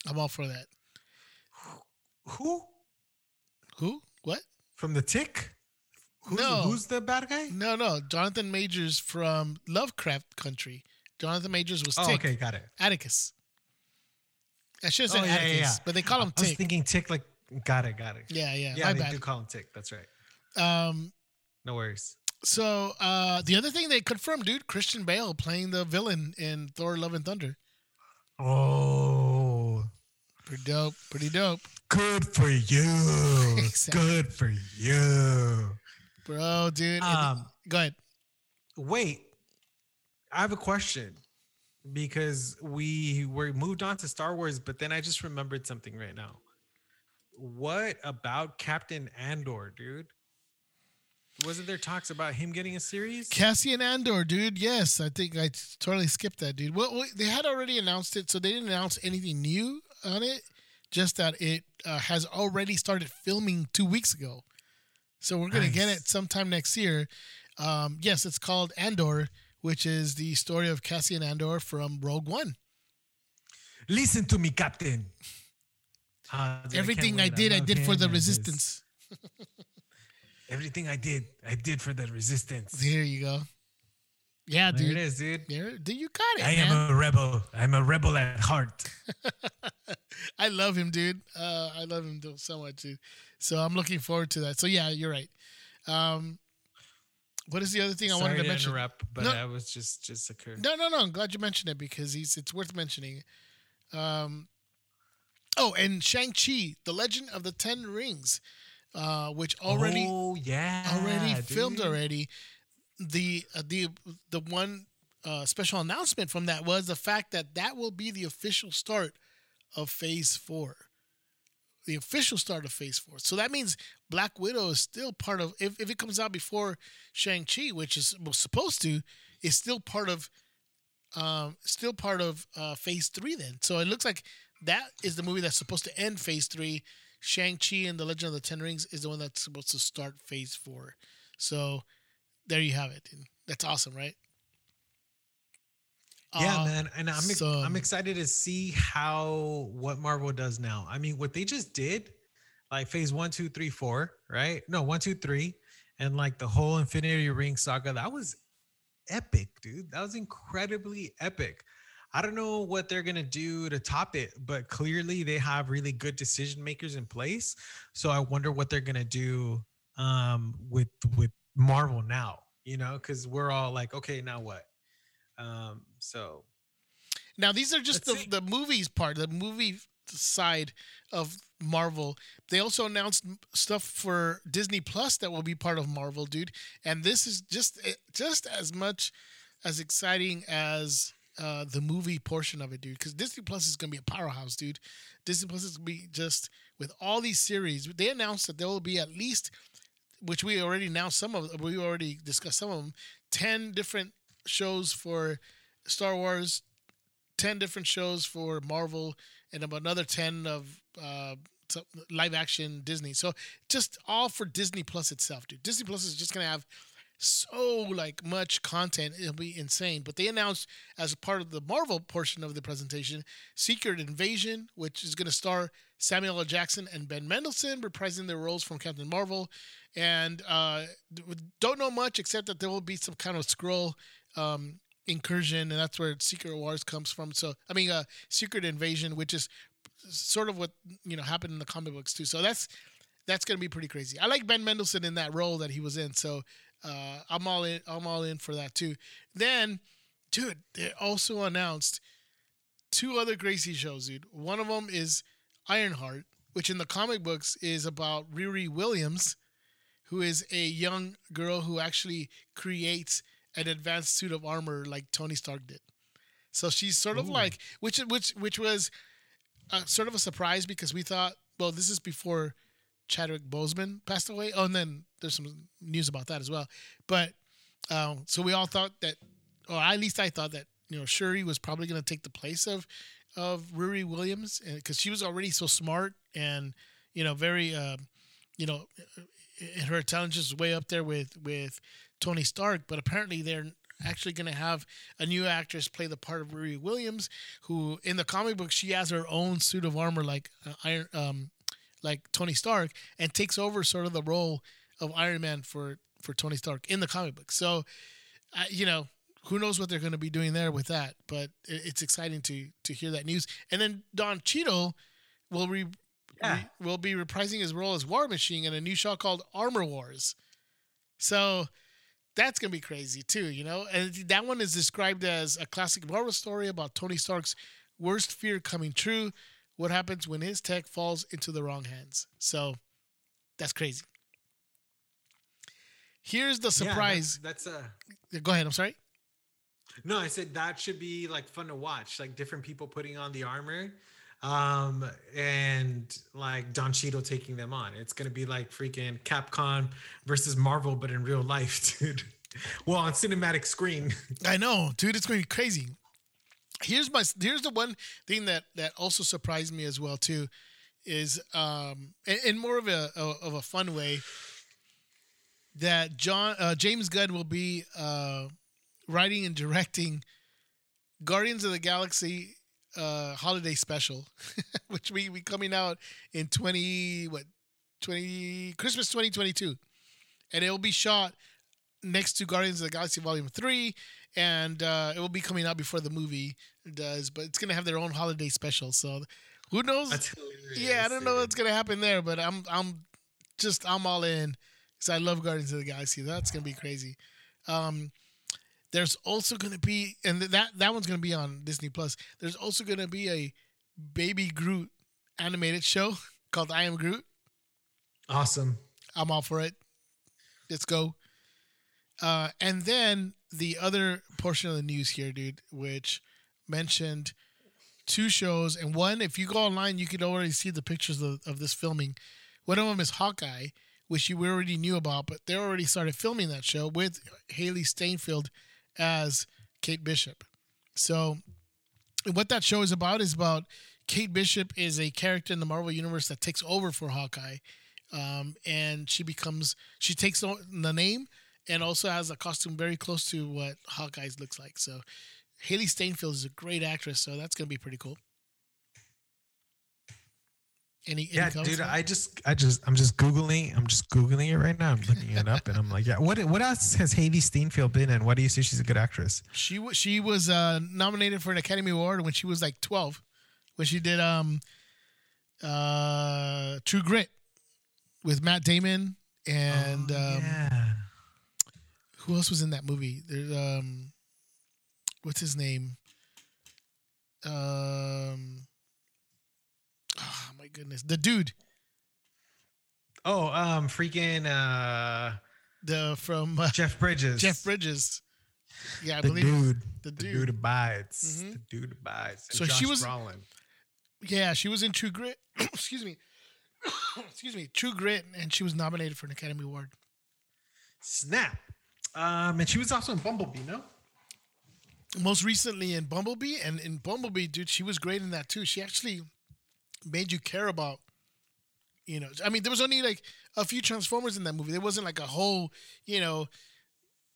I'm all for that. Who Who? What? from the Tick? Who's, No. who's the bad guy? No, no. Jonathan Majors from Lovecraft Country. Jonathan Majors was Oh, Tick. okay, got it. Atticus. I should have Oh, said yeah, yeah, Atticus, yeah. but they call him I was thinking Tick, like, got it, got it. yeah, yeah. Yeah, my they bad. do call him Tick. That's right. Um, No worries. so uh, the other thing they confirmed, dude, Christian Bale playing the villain in Thor: Love and Thunder. Oh, Pretty dope. Pretty dope, good for you. Exactly. Good for you. bro, dude. Um, go ahead. wait, I have a question because we were moved on to Star Wars, but then I just remembered something right now. What about Captain Andor, dude? Wasn't there talks about him getting a series? Cassian Andor, dude. Yes, I think I totally skipped that, dude. Well, they had already announced it, so they didn't announce anything new on it. Just that it uh, has already started filming two weeks ago, so we're gonna get it sometime next year. Um, yes, it's called Andor, which is the story of Cassian Andor from Rogue One. Listen to me, Captain. Ah, Everything I wait. did, I love did for the Resistance. Everything I did, I did for the resistance. There you go. Yeah, There dude. it is, dude. There, dude, you got it, I man. am a rebel. I'm a rebel at heart. I love him, dude. Uh, I love him so much, dude. So I'm looking forward to that. So yeah, you're right. Um, what is the other thing I wanted to to mention? interrupt, but No. I was just just occurred. No, no, no. I'm glad you mentioned it because he's it's worth mentioning. Um, oh, and Shang Chi, the Legend of the Ten Rings, uh, which already Oh yeah, already filmed already. The uh, the the one uh, special announcement from that was the fact that that will be the official start of Phase Four. The official start of Phase Four. So that means Black Widow is still part of. If, if it comes out before Shang Chi, which is was supposed to, is still part of. Um, still part of uh, Phase Three. Then, so it looks like that is the movie that's supposed to end Phase Three. Shang Chi and the Legend of the Ten Rings is the one that's supposed to start Phase Four. So there you have it. That's awesome, right? Yeah, Uh, man, and I'm so- I'm excited to see how what Marvel does now. I mean, what they just did, like Phase One, Two, Three, Four, right? No, One, Two, Three, and like the whole Infinity Ring saga. That was epic, dude. That was incredibly epic. I don't know what they're gonna do to top it, but clearly they have really good decision makers in place. So I wonder what they're gonna do um, with with Marvel now. You know, because we're all like, okay, now what? Um, so Now these are just the, see. the movies part, the movie side of Marvel. They also announced stuff for Disney Plus that will be part of Marvel, dude. And this is just eh, just as much as exciting as uh, the movie portion of it, dude. Because Disney Plus is gonna be a powerhouse, dude. Disney Plus is gonna be just with all these series. They announced that there will be at least, which we already announced some of. We already discussed some of them. Ten different shows for Star Wars, 10 different shows for Marvel, and about another 10 of uh, live action Disney. So just all for Disney Plus itself, dude. Disney Plus is just to have so like much content it'll be insane but they announced as part of the marvel portion of the presentation secret invasion which is going to star samuel l jackson and ben mendelsohn reprising their roles from captain marvel and uh, don't know much except that there will be some kind of Skrull um, incursion, and that's where Secret Wars comes from. So, I mean, uh, Secret Invasion, which is sort of what you know happened in the comic books too. So that's that's gonna be pretty crazy. I like Ben Mendelsohn in that role that he was in, so uh, I'm all in. I'm all in for that too. Then, dude, they also announced two other Gracie shows, dude. One of them is Ironheart, which in the comic books is about Riri Williams, who is a young girl who actually creates an advanced suit of armor like Tony Stark did. So she's sort of Ooh. like which which which was uh, sort of a surprise because we thought, well, this is before Chadwick Boseman passed away. Oh, and then there's some news about that as well. But um, so we all thought that, or at least I thought that you know Shuri was probably going to take the place of of Riri Williams because she was already so smart and you know very uh, you know her intelligence is way up there with with Tony Stark. But apparently they're actually going to have a new actress play the part of Riri Williams, who in the comic book she has her own suit of armor like uh, Iron um like Tony Stark and takes over sort of the role of Iron Man for for Tony Stark in the comic book. So, uh, you know, who knows what they're going to be doing there with that? But it, it's exciting to to hear that news. And then Don Cheadle will re, Yeah. re- will be reprising his role as War Machine in a new show called Armor Wars. So that's gonna be crazy too, you know. And that one is described as a classic Marvel story about Tony Stark's worst fear coming true. What happens when his tech falls into the wrong hands? So that's crazy. Here's the Yeah, surprise. that's, that's uh Go ahead. I'm sorry. no, I said that should be like fun to watch, like different people putting on the armor, um, and like Don Cheadle taking them on. It's gonna be like freaking Capcom versus Marvel, but in real life, dude. Well, on cinematic screen. I know, dude. It's to be crazy. Here's my. Here's the one thing that that also surprised me as well too, is um in, more of a, a of a fun way. That John uh, James Gunn will be uh, writing and directing Guardians of the Galaxy uh, holiday special, which we we coming out in twenty what twenty Christmas twenty twenty two, and it will be shot next to Guardians of the Galaxy Volume Three, and uh, it will be coming out before the movie does. But it's gonna have their own holiday special, so who knows? Yeah, I don't know what's gonna happen there, but I'm I'm just I'm all in because I love Guardians of the Galaxy. That's gonna be crazy. Um, there's also gonna be, and that that one's gonna be on Disney Plus. There's also gonna be a Baby Groot animated show called I Am Groot. Awesome. I'm all for it. Let's go. Uh, and then the other portion of the news here, dude, which mentioned two shows, and one, if you go online, you could already see the pictures of, of this filming. One of them is Hawkeye, which you already knew about, but they already started filming that show with Hailee Steinfeld as Kate Bishop. So, what that show is about is about Kate Bishop is a character in the Marvel universe that takes over for Hawkeye, um, and she becomes she takes the name and also has a costume very close to what Hawkeye's looks like. So, Hailee Steinfeld is a great actress, so that's gonna be pretty cool. Any, any Yeah, dude. I just, I just, I'm just googling. I'm just googling it right now. I'm looking it up, and I'm like, yeah. What, what else has Hailee Steinfeld been in? Why do you say she's a good actress? She wa- she was uh, nominated for an Academy Award when she was like 12, when she did um uh True Grit with Matt Damon and Oh, um, yeah. who else was in that movie? There's um what's his name? Um my goodness. The dude. Oh, um, freaking uh, The from uh, Jeff Bridges. Jeff Bridges. Yeah, I the believe dude. the The dude. dude abides. Mhm. The dude abides. And So she was- Brolin. Yeah, she was in True Grit. Excuse me. Excuse me. True Grit and she was nominated for an Academy Award. Snap. Um, and she was also in Bumblebee, no? most recently in Bumblebee, and in Bumblebee, dude, she was great in that too. She actually made you care about, you know, I mean, there was only like a few Transformers in that movie. There wasn't like a whole, you know,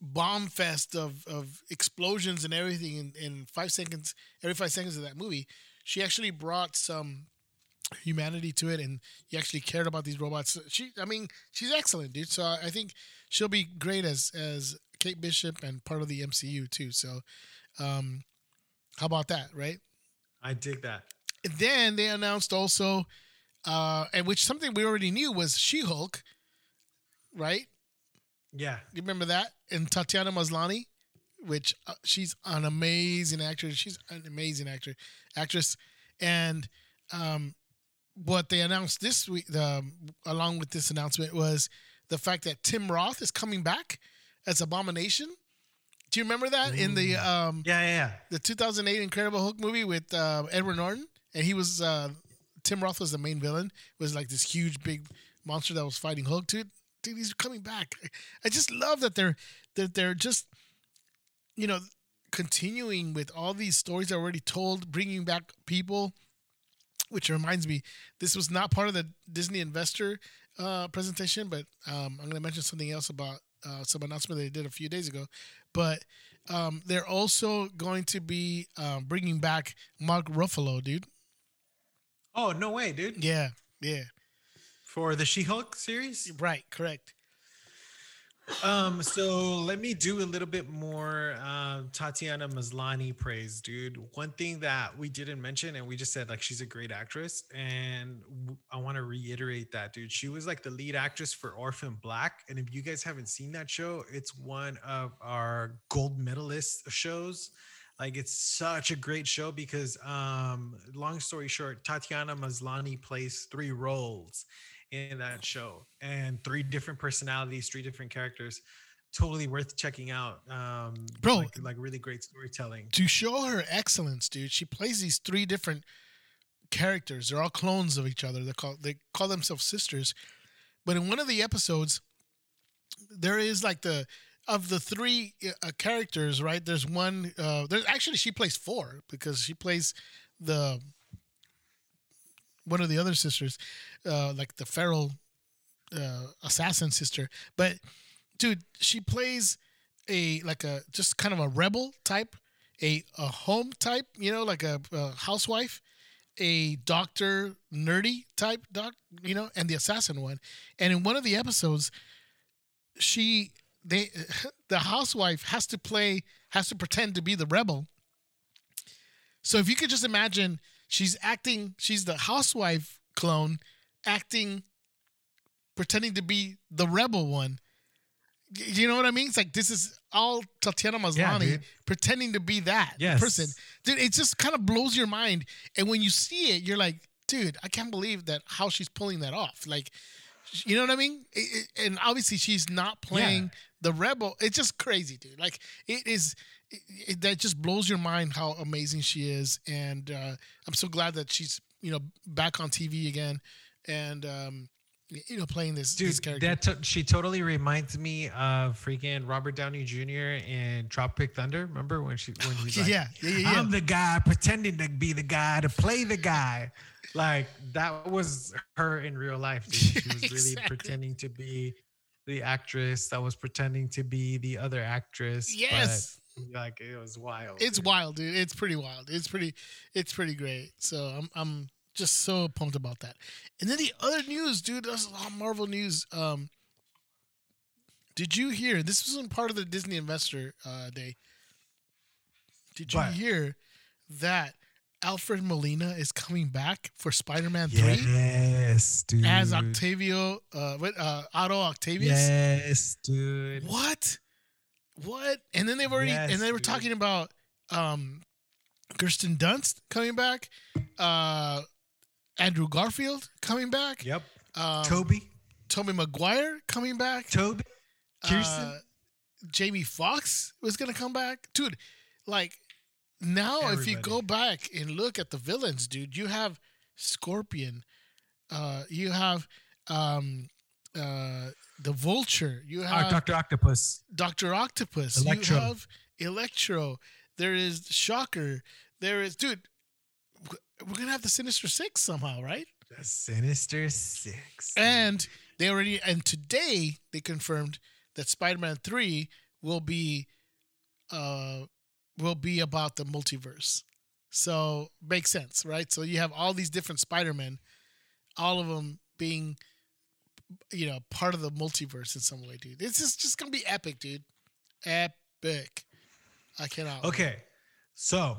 bomb fest of of explosions and everything in, in five seconds, every five seconds of that movie. She actually brought some humanity to it, and you actually cared about these robots. She, I mean, she's excellent, dude. So I think she'll be great as as Kate Bishop and part of the MCU too. So, um, how about that, right? I dig that. Then they announced also, uh, and which something we already knew was She Hulk, right? Yeah. You remember that? And Tatiana Maslany, which uh, she's an amazing actress. She's an amazing actor, actress. And um, what they announced this week, um, along with this announcement, was the fact that Tim Roth is coming back as Abomination. Do you remember that in the um, Yeah, yeah, yeah. the 2008 Incredible Hulk movie with uh, Edward Norton, and he was uh, Tim Roth was the main villain. Was like this huge big monster that was fighting Hulk. Dude, dude, he's coming back. I just love that they're that they're just you know continuing with all these stories already told, bringing back people. Which reminds me, this was not part of the Disney investor uh, presentation, but um, I'm going to mention something else about uh, some announcement they did a few days ago. But um, they're also going to be um, bringing back Mark Ruffalo, dude. Oh, no way, dude. Yeah, yeah, For the She-Hulk series? right, correct. Um, so let me do a little bit more um, Tatiana Maslany praise, dude. One thing that we didn't mention, and we just said like she's a great actress, and I want to reiterate that, dude. She was like the lead actress for Orphan Black, and if you guys haven't seen that show, it's one of our gold medalist shows. Like it's such a great show because, um, long story short, Tatiana Maslany plays three roles in that show and three different personalities, three different characters. Totally worth checking out. Um, Bro. like, like really great storytelling. To show her excellence, dude, she plays these three different characters. They're all clones of each other. They call they call themselves sisters. But in one of the episodes, there is like the of the three uh, characters, right? There's one. Uh, there's actually she plays four because she plays the one of the other sisters, uh, like the feral uh, assassin sister. But dude, she plays a like a just kind of a rebel type, a a home type, you know, like a, a housewife, a doctor nerdy type doc, you know, and the assassin one. And in one of the episodes, she they the housewife has to play has to pretend to be the rebel. So if you could just imagine she's acting she's the housewife clone acting pretending to be the rebel one. You know what I mean? It's like this is all Tatiana Maslany dude. pretending to be that Yes. person. Dude, it just kind of blows your mind. And when you see it, you're like, dude, I can't believe that how she's pulling that off. Like, you know what I mean? It- it- and obviously, she's not playing the rebel. It's just crazy, dude. Like, it is. it, that just blows your mind how amazing she is, and uh, I'm so glad that she's you know back on TV again, and um, you know playing this, this Dude, character. that to- she totally reminds me of freaking Robert Downey Jr. in Tropic Thunder. Remember when she when he's like, yeah, yeah, yeah. I'm the guy pretending to be the guy to play the guy. Like that was her in real life. Dude. She was really Exactly. pretending to be the actress that was pretending to be the other actress. but, Yes. like it was wild. it's dude. wild, dude. It's pretty wild. It's pretty, it's pretty great. So I'm, I'm just so pumped about that. And then the other news, dude. That's all Marvel news. Um, did you hear? This wasn't part of the Disney Investor uh, Day. Did you What? hear that Alfred Molina is coming back for Spider-Man Three Yes, dude. as Octavio, uh, what, uh, Otto Octavius? Yes, dude. What? What? And then they've already Yes, and they were dude. talking about um Kirsten Dunst coming back, uh Andrew Garfield coming back, Yep. um, Tobey. Tobey Maguire coming back, Tobey. Kirsten. uh, Jamie Foxx was gonna come back, dude. Like now, if you go back and look at the villains, dude, you have Scorpion, uh, you have um, uh, the Vulture, you Uh, have Dr. Octopus. Doctor Octopus. Electro. You have Electro. There is Shocker. There is, dude. We're gonna have the Sinister Six somehow, right? The Sinister Six. And they already and today they confirmed that Spider-Man Three will be, uh, will be about the multiverse. So makes sense, right? So you have all these different Spider-Men, all of them being, you know, part of the multiverse in some way, dude. This is just gonna be epic, dude. Epic. I cannot. wait. Okay, so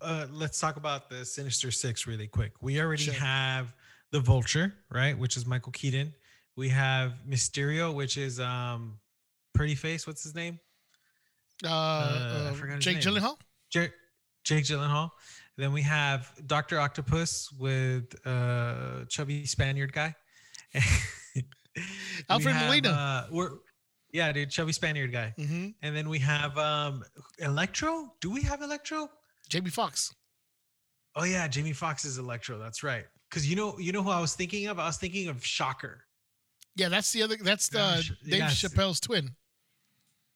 uh, let's talk about the Sinister Six really quick. We already Sure. have the Vulture, right, which is Michael Keaton. We have Mysterio, which is um, Pretty Face. What's his name? Uh, uh, forgot his Jake name. Gyllenhaal. Jake, Jake Gyllenhaal. Then we have Doctor Octopus with uh, chubby Spaniard guy. Alfred have, Molina. Uh, we're, yeah, dude, chubby Spaniard guy. Mm-hmm. And then we have um Electro. Do we have Electro? Jamie Foxx. Oh yeah, Jamie Foxx is Electro. That's right. Because you know, you know who I was thinking of. I was thinking of Shocker. Yeah, that's the other. That's the sh- Dave yes. Chappelle's twin.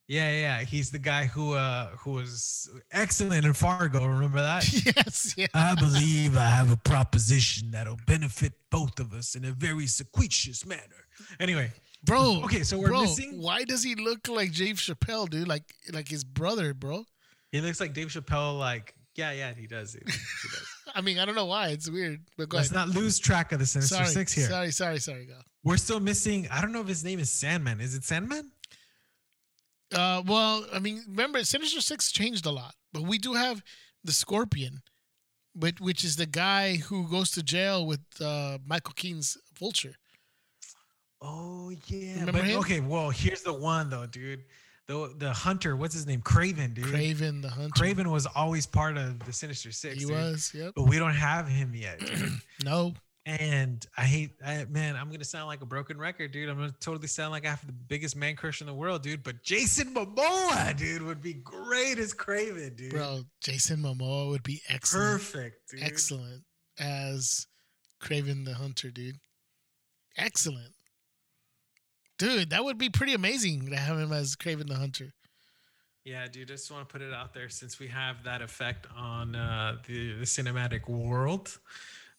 Yeah, yeah, yeah. He's the guy who uh who was excellent in Fargo. Remember that? yes. Yeah. I believe I have a proposition that'll benefit both of us in a very sequentious manner. Anyway, Bro. Okay, so we're bro, missing- Why does he look like Dave Chappelle, dude? Like like his brother, bro. he looks like Dave Chappelle. Like, yeah, yeah, he does. He does. I mean, I don't know why. It's weird. But go Let's ahead. not lose track of the Sinister sorry, Six here. sorry, sorry, sorry. Go. We're still missing. I don't know if his name is Sandman. Is it Sandman? Uh, well, I mean, remember, Sinister Six changed a lot, but we do have the Scorpion, but which is the guy who goes to jail with uh, Michael Keaton's Vulture. Oh yeah. Remember but, him? Okay, well, here's the one though, dude. The the hunter, what's his name? Kraven, dude. Kraven the Hunter. Kraven was always part of the Sinister Six. He dude. was. Yep. But we don't have him yet. No. and I hate I, man, I'm gonna sound like a broken record, dude. I'm gonna totally sound like I have the biggest man crush in the world, dude. But Jason Momoa, dude, would be great as Kraven, dude. Bro, Jason Momoa would be excellent. Perfect, dude. Excellent as Kraven the Hunter, dude. Excellent. Dude, that would be pretty amazing to have him as Kraven the Hunter. Yeah, dude. Just want to put it out there since we have that effect on uh, the the cinematic world.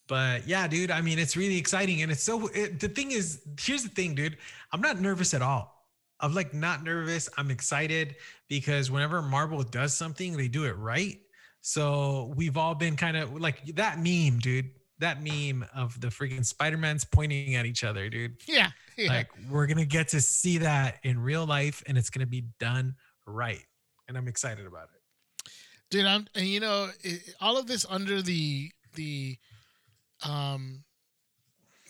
But yeah, dude. I mean, it's really exciting, and it's so. It, the thing is, here's the thing, dude. I'm not nervous at all. I'm like not nervous. I'm excited because whenever Marvel does something, they do it right. So we've all been kind of like that meme, dude. That meme of the freaking Spider-Man's pointing at each other, dude. Yeah. yeah. Like we're gonna get to see that in real life, and it's gonna be done right. And I'm excited about it. dude i'm and you know it, all of this under the the um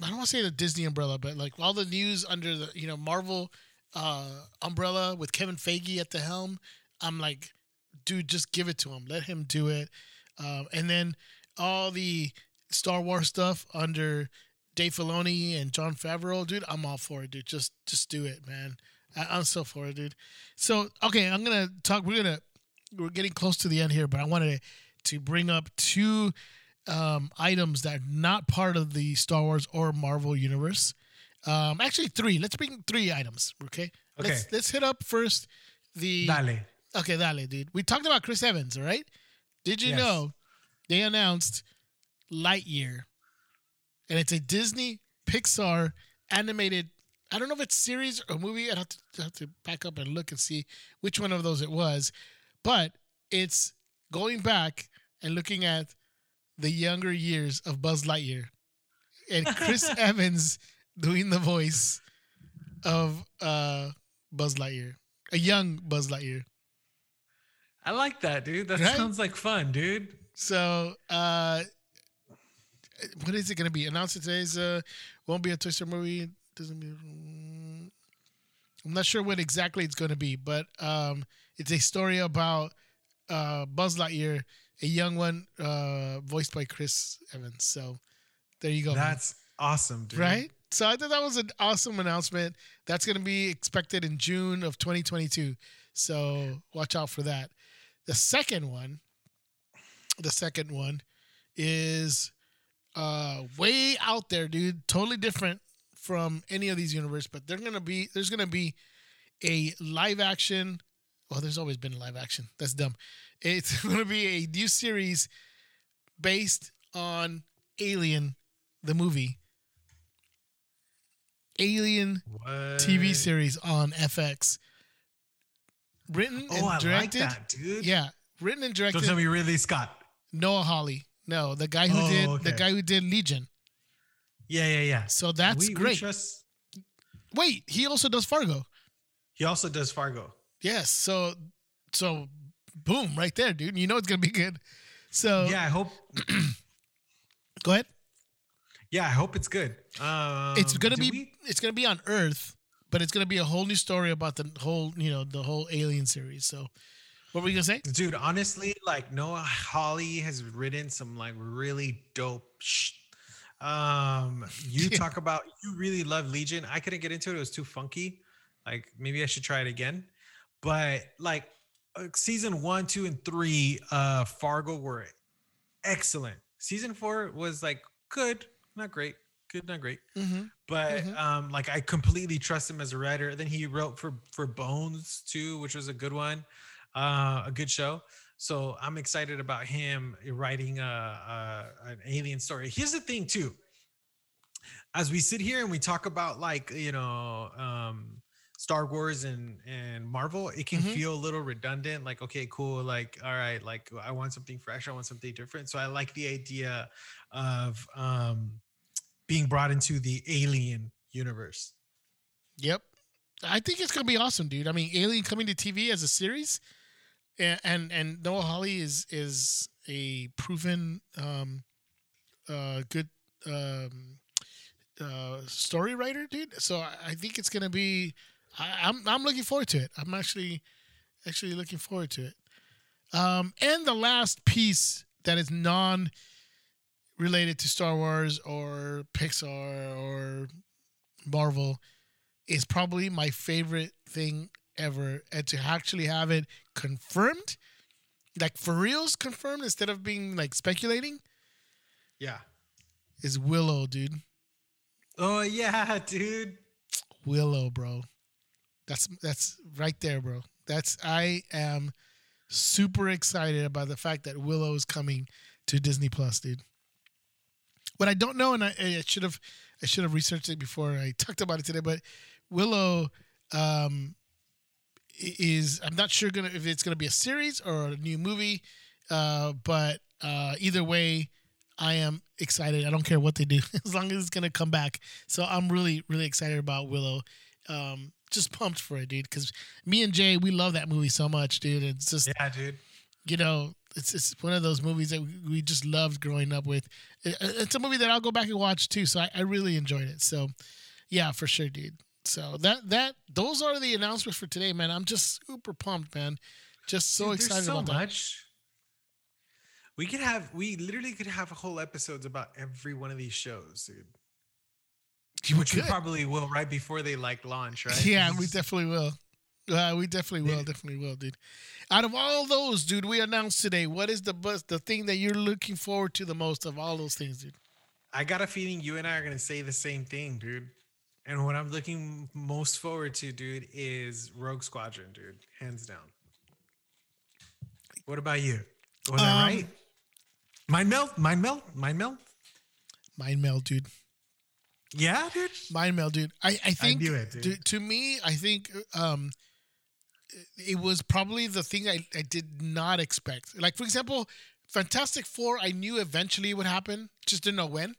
i don't want to say the disney umbrella but like all the news under the you know marvel uh umbrella with kevin feige at the helm i'm like dude just give it to him let him do it um and then all the star wars stuff under dave filoni and jon favreau dude i'm all for it dude just just do it man I, i'm so for it dude so okay i'm gonna talk we're gonna we're getting close to the end here, but I wanted to bring up two um, items that are not part of the Star Wars or Marvel universe. Um, actually, three. Let's bring three items. Okay. Okay. Let's let's hit up first the. Dale. Okay, dale, dude. We talked about Chris Evans, all right? Did you Yes. know they announced Lightyear, and it's a Disney Pixar animated. I don't know if it's series or movie. I'd have to have to back up and look and see which one of those it was, but it's going back and looking at the younger years of Buzz Lightyear, and Chris Evans doing the voice of uh, Buzz Lightyear, a young Buzz Lightyear. I like that, dude. That Right? sounds like fun, dude. So, uh, what is it going to be? Announced today's uh, won't be a Toy Story movie. Doesn't mm, I'm not sure what exactly it's going to be, but um, it's a story about uh, Buzz Lightyear, a young one, uh, voiced by Chris Evans. So, there you go. man. That's awesome, dude. right. So I thought that was an awesome announcement. That's going to be expected in June of 2022. So watch out for that. The second one, the second one is uh way out there, dude. Totally different from any of these universe, but they're gonna be there's gonna be a live action. Well, there's always been live action. That's dumb. It's gonna be a new series based on Alien, the movie. Alien What? TV series on FX. Written Oh, and I like directed. that. Yeah, written and directed. Don't directed tell me Ridley Scott. Noah Hawley. No, the guy who Oh, did okay. the guy who did Legion. Yeah, yeah, yeah. So that's We- we great. trust- Wait, he also does Fargo. he also does Fargo. Yes. So so boom, right there, dude. You know it's gonna be good. So Yeah, I hope. go ahead. Yeah, I hope it's good. Um, it's gonna be we- it's gonna be on Earth, but it's gonna be a whole new story about the whole you know the whole Alien series. So what were you gonna say? dude. Honestly, like Noah Hawley has written some like really dope. Sh- um, you talk about you really love Legion. I couldn't get into it; it was too funky. Like maybe I should try it again. But like uh, season one, two, and three, uh, Fargo were excellent. Season four was like good, not great. Good, not great. Mm-hmm. but Mhm. um like i completely trust him as a writer then he wrote for for bones too which was a good one uh a good show so i'm excited about him writing a, a an alien story here's the thing too as we sit here and we talk about like you know um star wars and and marvel it can Mhm. feel a little redundant like okay cool like all right like i want something fresh i want something different so i like the idea of um being brought into the alien universe. Yep. I think it's gonna be awesome, dude. I mean, Alien coming to TV as a series, and and, Noah Hawley is is a proven um, uh, good um, uh, story writer, dude. So I, think it's gonna be. I, I'm I'm looking forward to it. I'm actually actually looking forward to it. Um, and the last piece that is non related to Star Wars or Pixar or Marvel is probably my favorite thing ever. And to actually have it confirmed, like for reals confirmed instead of being like speculating, Yeah. is Willow, dude. Oh yeah, dude. Willow, bro. That's that's right there, bro. That's I am super excited about the fact that Willow is coming to Disney Plus, dude. What I don't know, and I, I should have I should have researched it before I talked about it today, but Willow um, is I'm not sure gonna if it's gonna be a series or a new movie, uh, but uh, either way, I am excited. I don't care what they do as long as it's gonna come back. So I'm really really excited about Willow. Um, just pumped for it, dude. Because me and Jay, we love that movie so much, dude. It's just Yeah, dude. you know, it's it's one of those movies that we- just loved growing up with. It's a movie that I'll go back and watch too. So I, I really enjoyed it. So yeah, for sure, dude. So that that those are the announcements for today, man. I'm just super pumped, man. Just so Dude, excited so about that. much. We could have we literally could have whole episodes about every one of these shows, dude. You Which we probably will right before they like launch, right? Yeah, we definitely will. Uh, we definitely will. Definitely will, dude. Out of all those, dude, we announced today. What is the bus, the thing that you're looking forward to the most of all those things, dude? I got a feeling you and I are gonna say the same thing, dude. And what I'm looking most forward to, dude, is Rogue Squadron, dude. Hands down. What about you? Was Um, that right? Mind melt? Mind melt? Mind melt? Mind meld, dude. Yeah, dude. Mind meld, dude. I, I think knew it, dude. To, to me, I think um, it was probably the thing I, I did not expect. Like, for example, Fantastic Four, I knew eventually would happen, just didn't know when,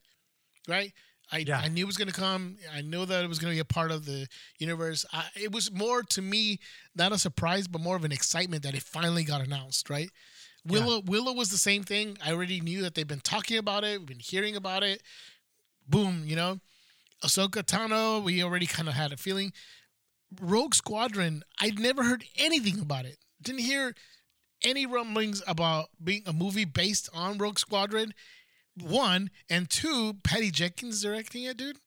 right? I, Yeah. I knew it was going to come. I knew that it was going to be a part of the universe. I, it was more to me, not a surprise, but more of an excitement that it finally got announced, right? Willow Willow was the same thing. I already knew that they've been talking about it, we've been hearing about it. Boom, you know. Ahsoka Tano, we already kind of had a feeling. Rogue Squadron, I'd never heard anything about it. Didn't hear any rumblings about being a movie based on Rogue Squadron. One and two, Patty Jenkins directing it, dude.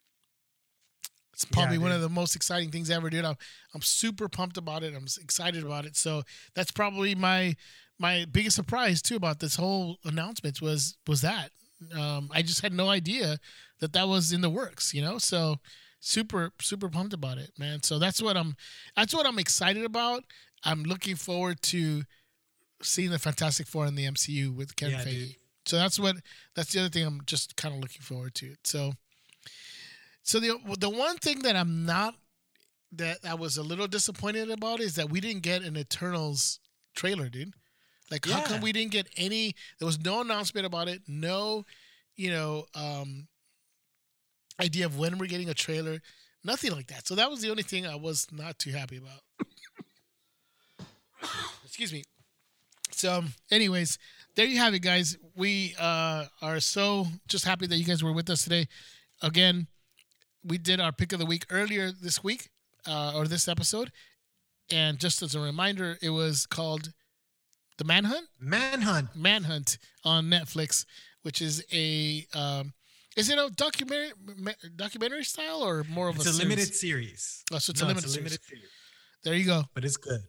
It's probably Yeah, one of the most exciting things ever, dude. I'm, I'm super pumped about it. I'm excited about it. So that's probably my my biggest surprise too about this whole announcement was was that um, I just had no idea that that was in the works. You know, so super super pumped about it, man. So that's what I'm that's what I'm excited about. I'm looking forward to seeing the Fantastic Four in the MCU with Kevin Yeah, Feige. dude. So that's what that's the other thing I'm just kind of looking forward to. So so the the one thing that I'm not that I was a little disappointed about is that we didn't get an Eternals trailer, dude. Like how come we didn't get any there was no announcement about it, no, you know, um idea of when we're getting a trailer, nothing like that. So that was the only thing I was not too happy about. Excuse me. So, anyways, there you have it, guys. We uh, are so just happy that you guys were with us today. Again, we did our pick of the week earlier this week uh, or this episode, and just as a reminder, it was called "The Manhunt." Manhunt. Manhunt on Netflix, which is a um, is it a documentary documentary style or more of It's a, a series? limited series. Oh, so it's a No, limited series. series. There you go. But it's good.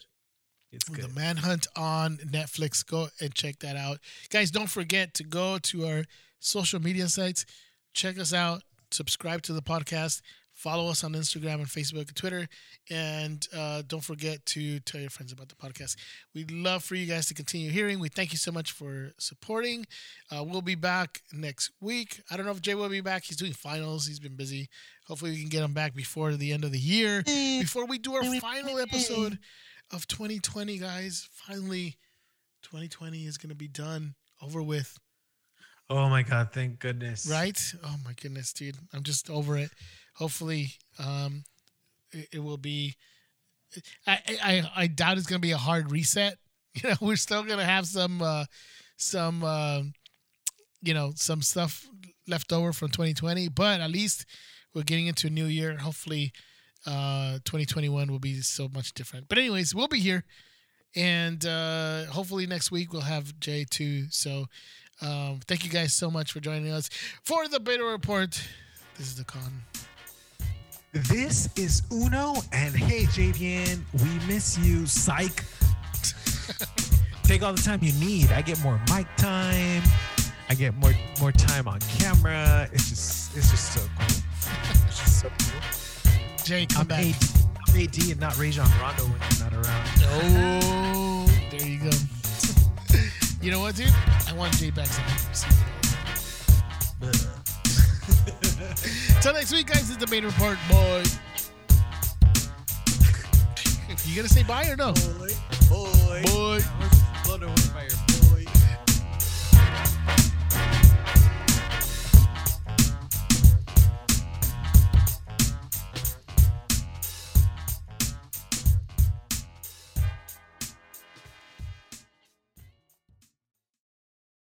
It's The. Manhunt on Netflix. Go and check that out. Guys, don't forget to go to our social media sites. Check us out. Subscribe to the podcast. Follow us on Instagram and Facebook and Twitter. And uh, don't forget to tell your friends about the podcast. We'd love for you guys to continue hearing. We thank you so much for supporting. Uh, we'll be back next week. I don't know if Jay will be back. He's doing finals, he's been busy. Hopefully, we can get him back before the end of the year. Before we do our final episode of 2020, guys. Finally, 2020 is going to be done, over with, Oh my god, thank goodness. right? Oh my goodness, dude. I'm just over it. Hopefully, um, it, it will be. I, I I doubt it's going to be a hard reset. You know, we're still going to have some uh, some uh, you know some stuff left over from 2020, but at least we're getting into a new year. Hopefully, uh, 2021 will be so much different. But anyways, we'll be here, and uh, hopefully next week we'll have Jay too. So um, thank you guys so much for joining us for the Beta Report. This is the con. This is Uno, and hey, JVN, we miss you. Psych. Take all the time you need. I get more mic time. I get more more time on camera. It's just it's just so cool. It's just so cool. Jay, come I'm back. AD, I'm AD and not Rajon Rondo when you're not around. Oh, there you go. you know what, dude? I want Jay back. sometime. Till next week, guys. This is the Beta Report. Boy. You gonna say bye or no? boy, boy, Boy.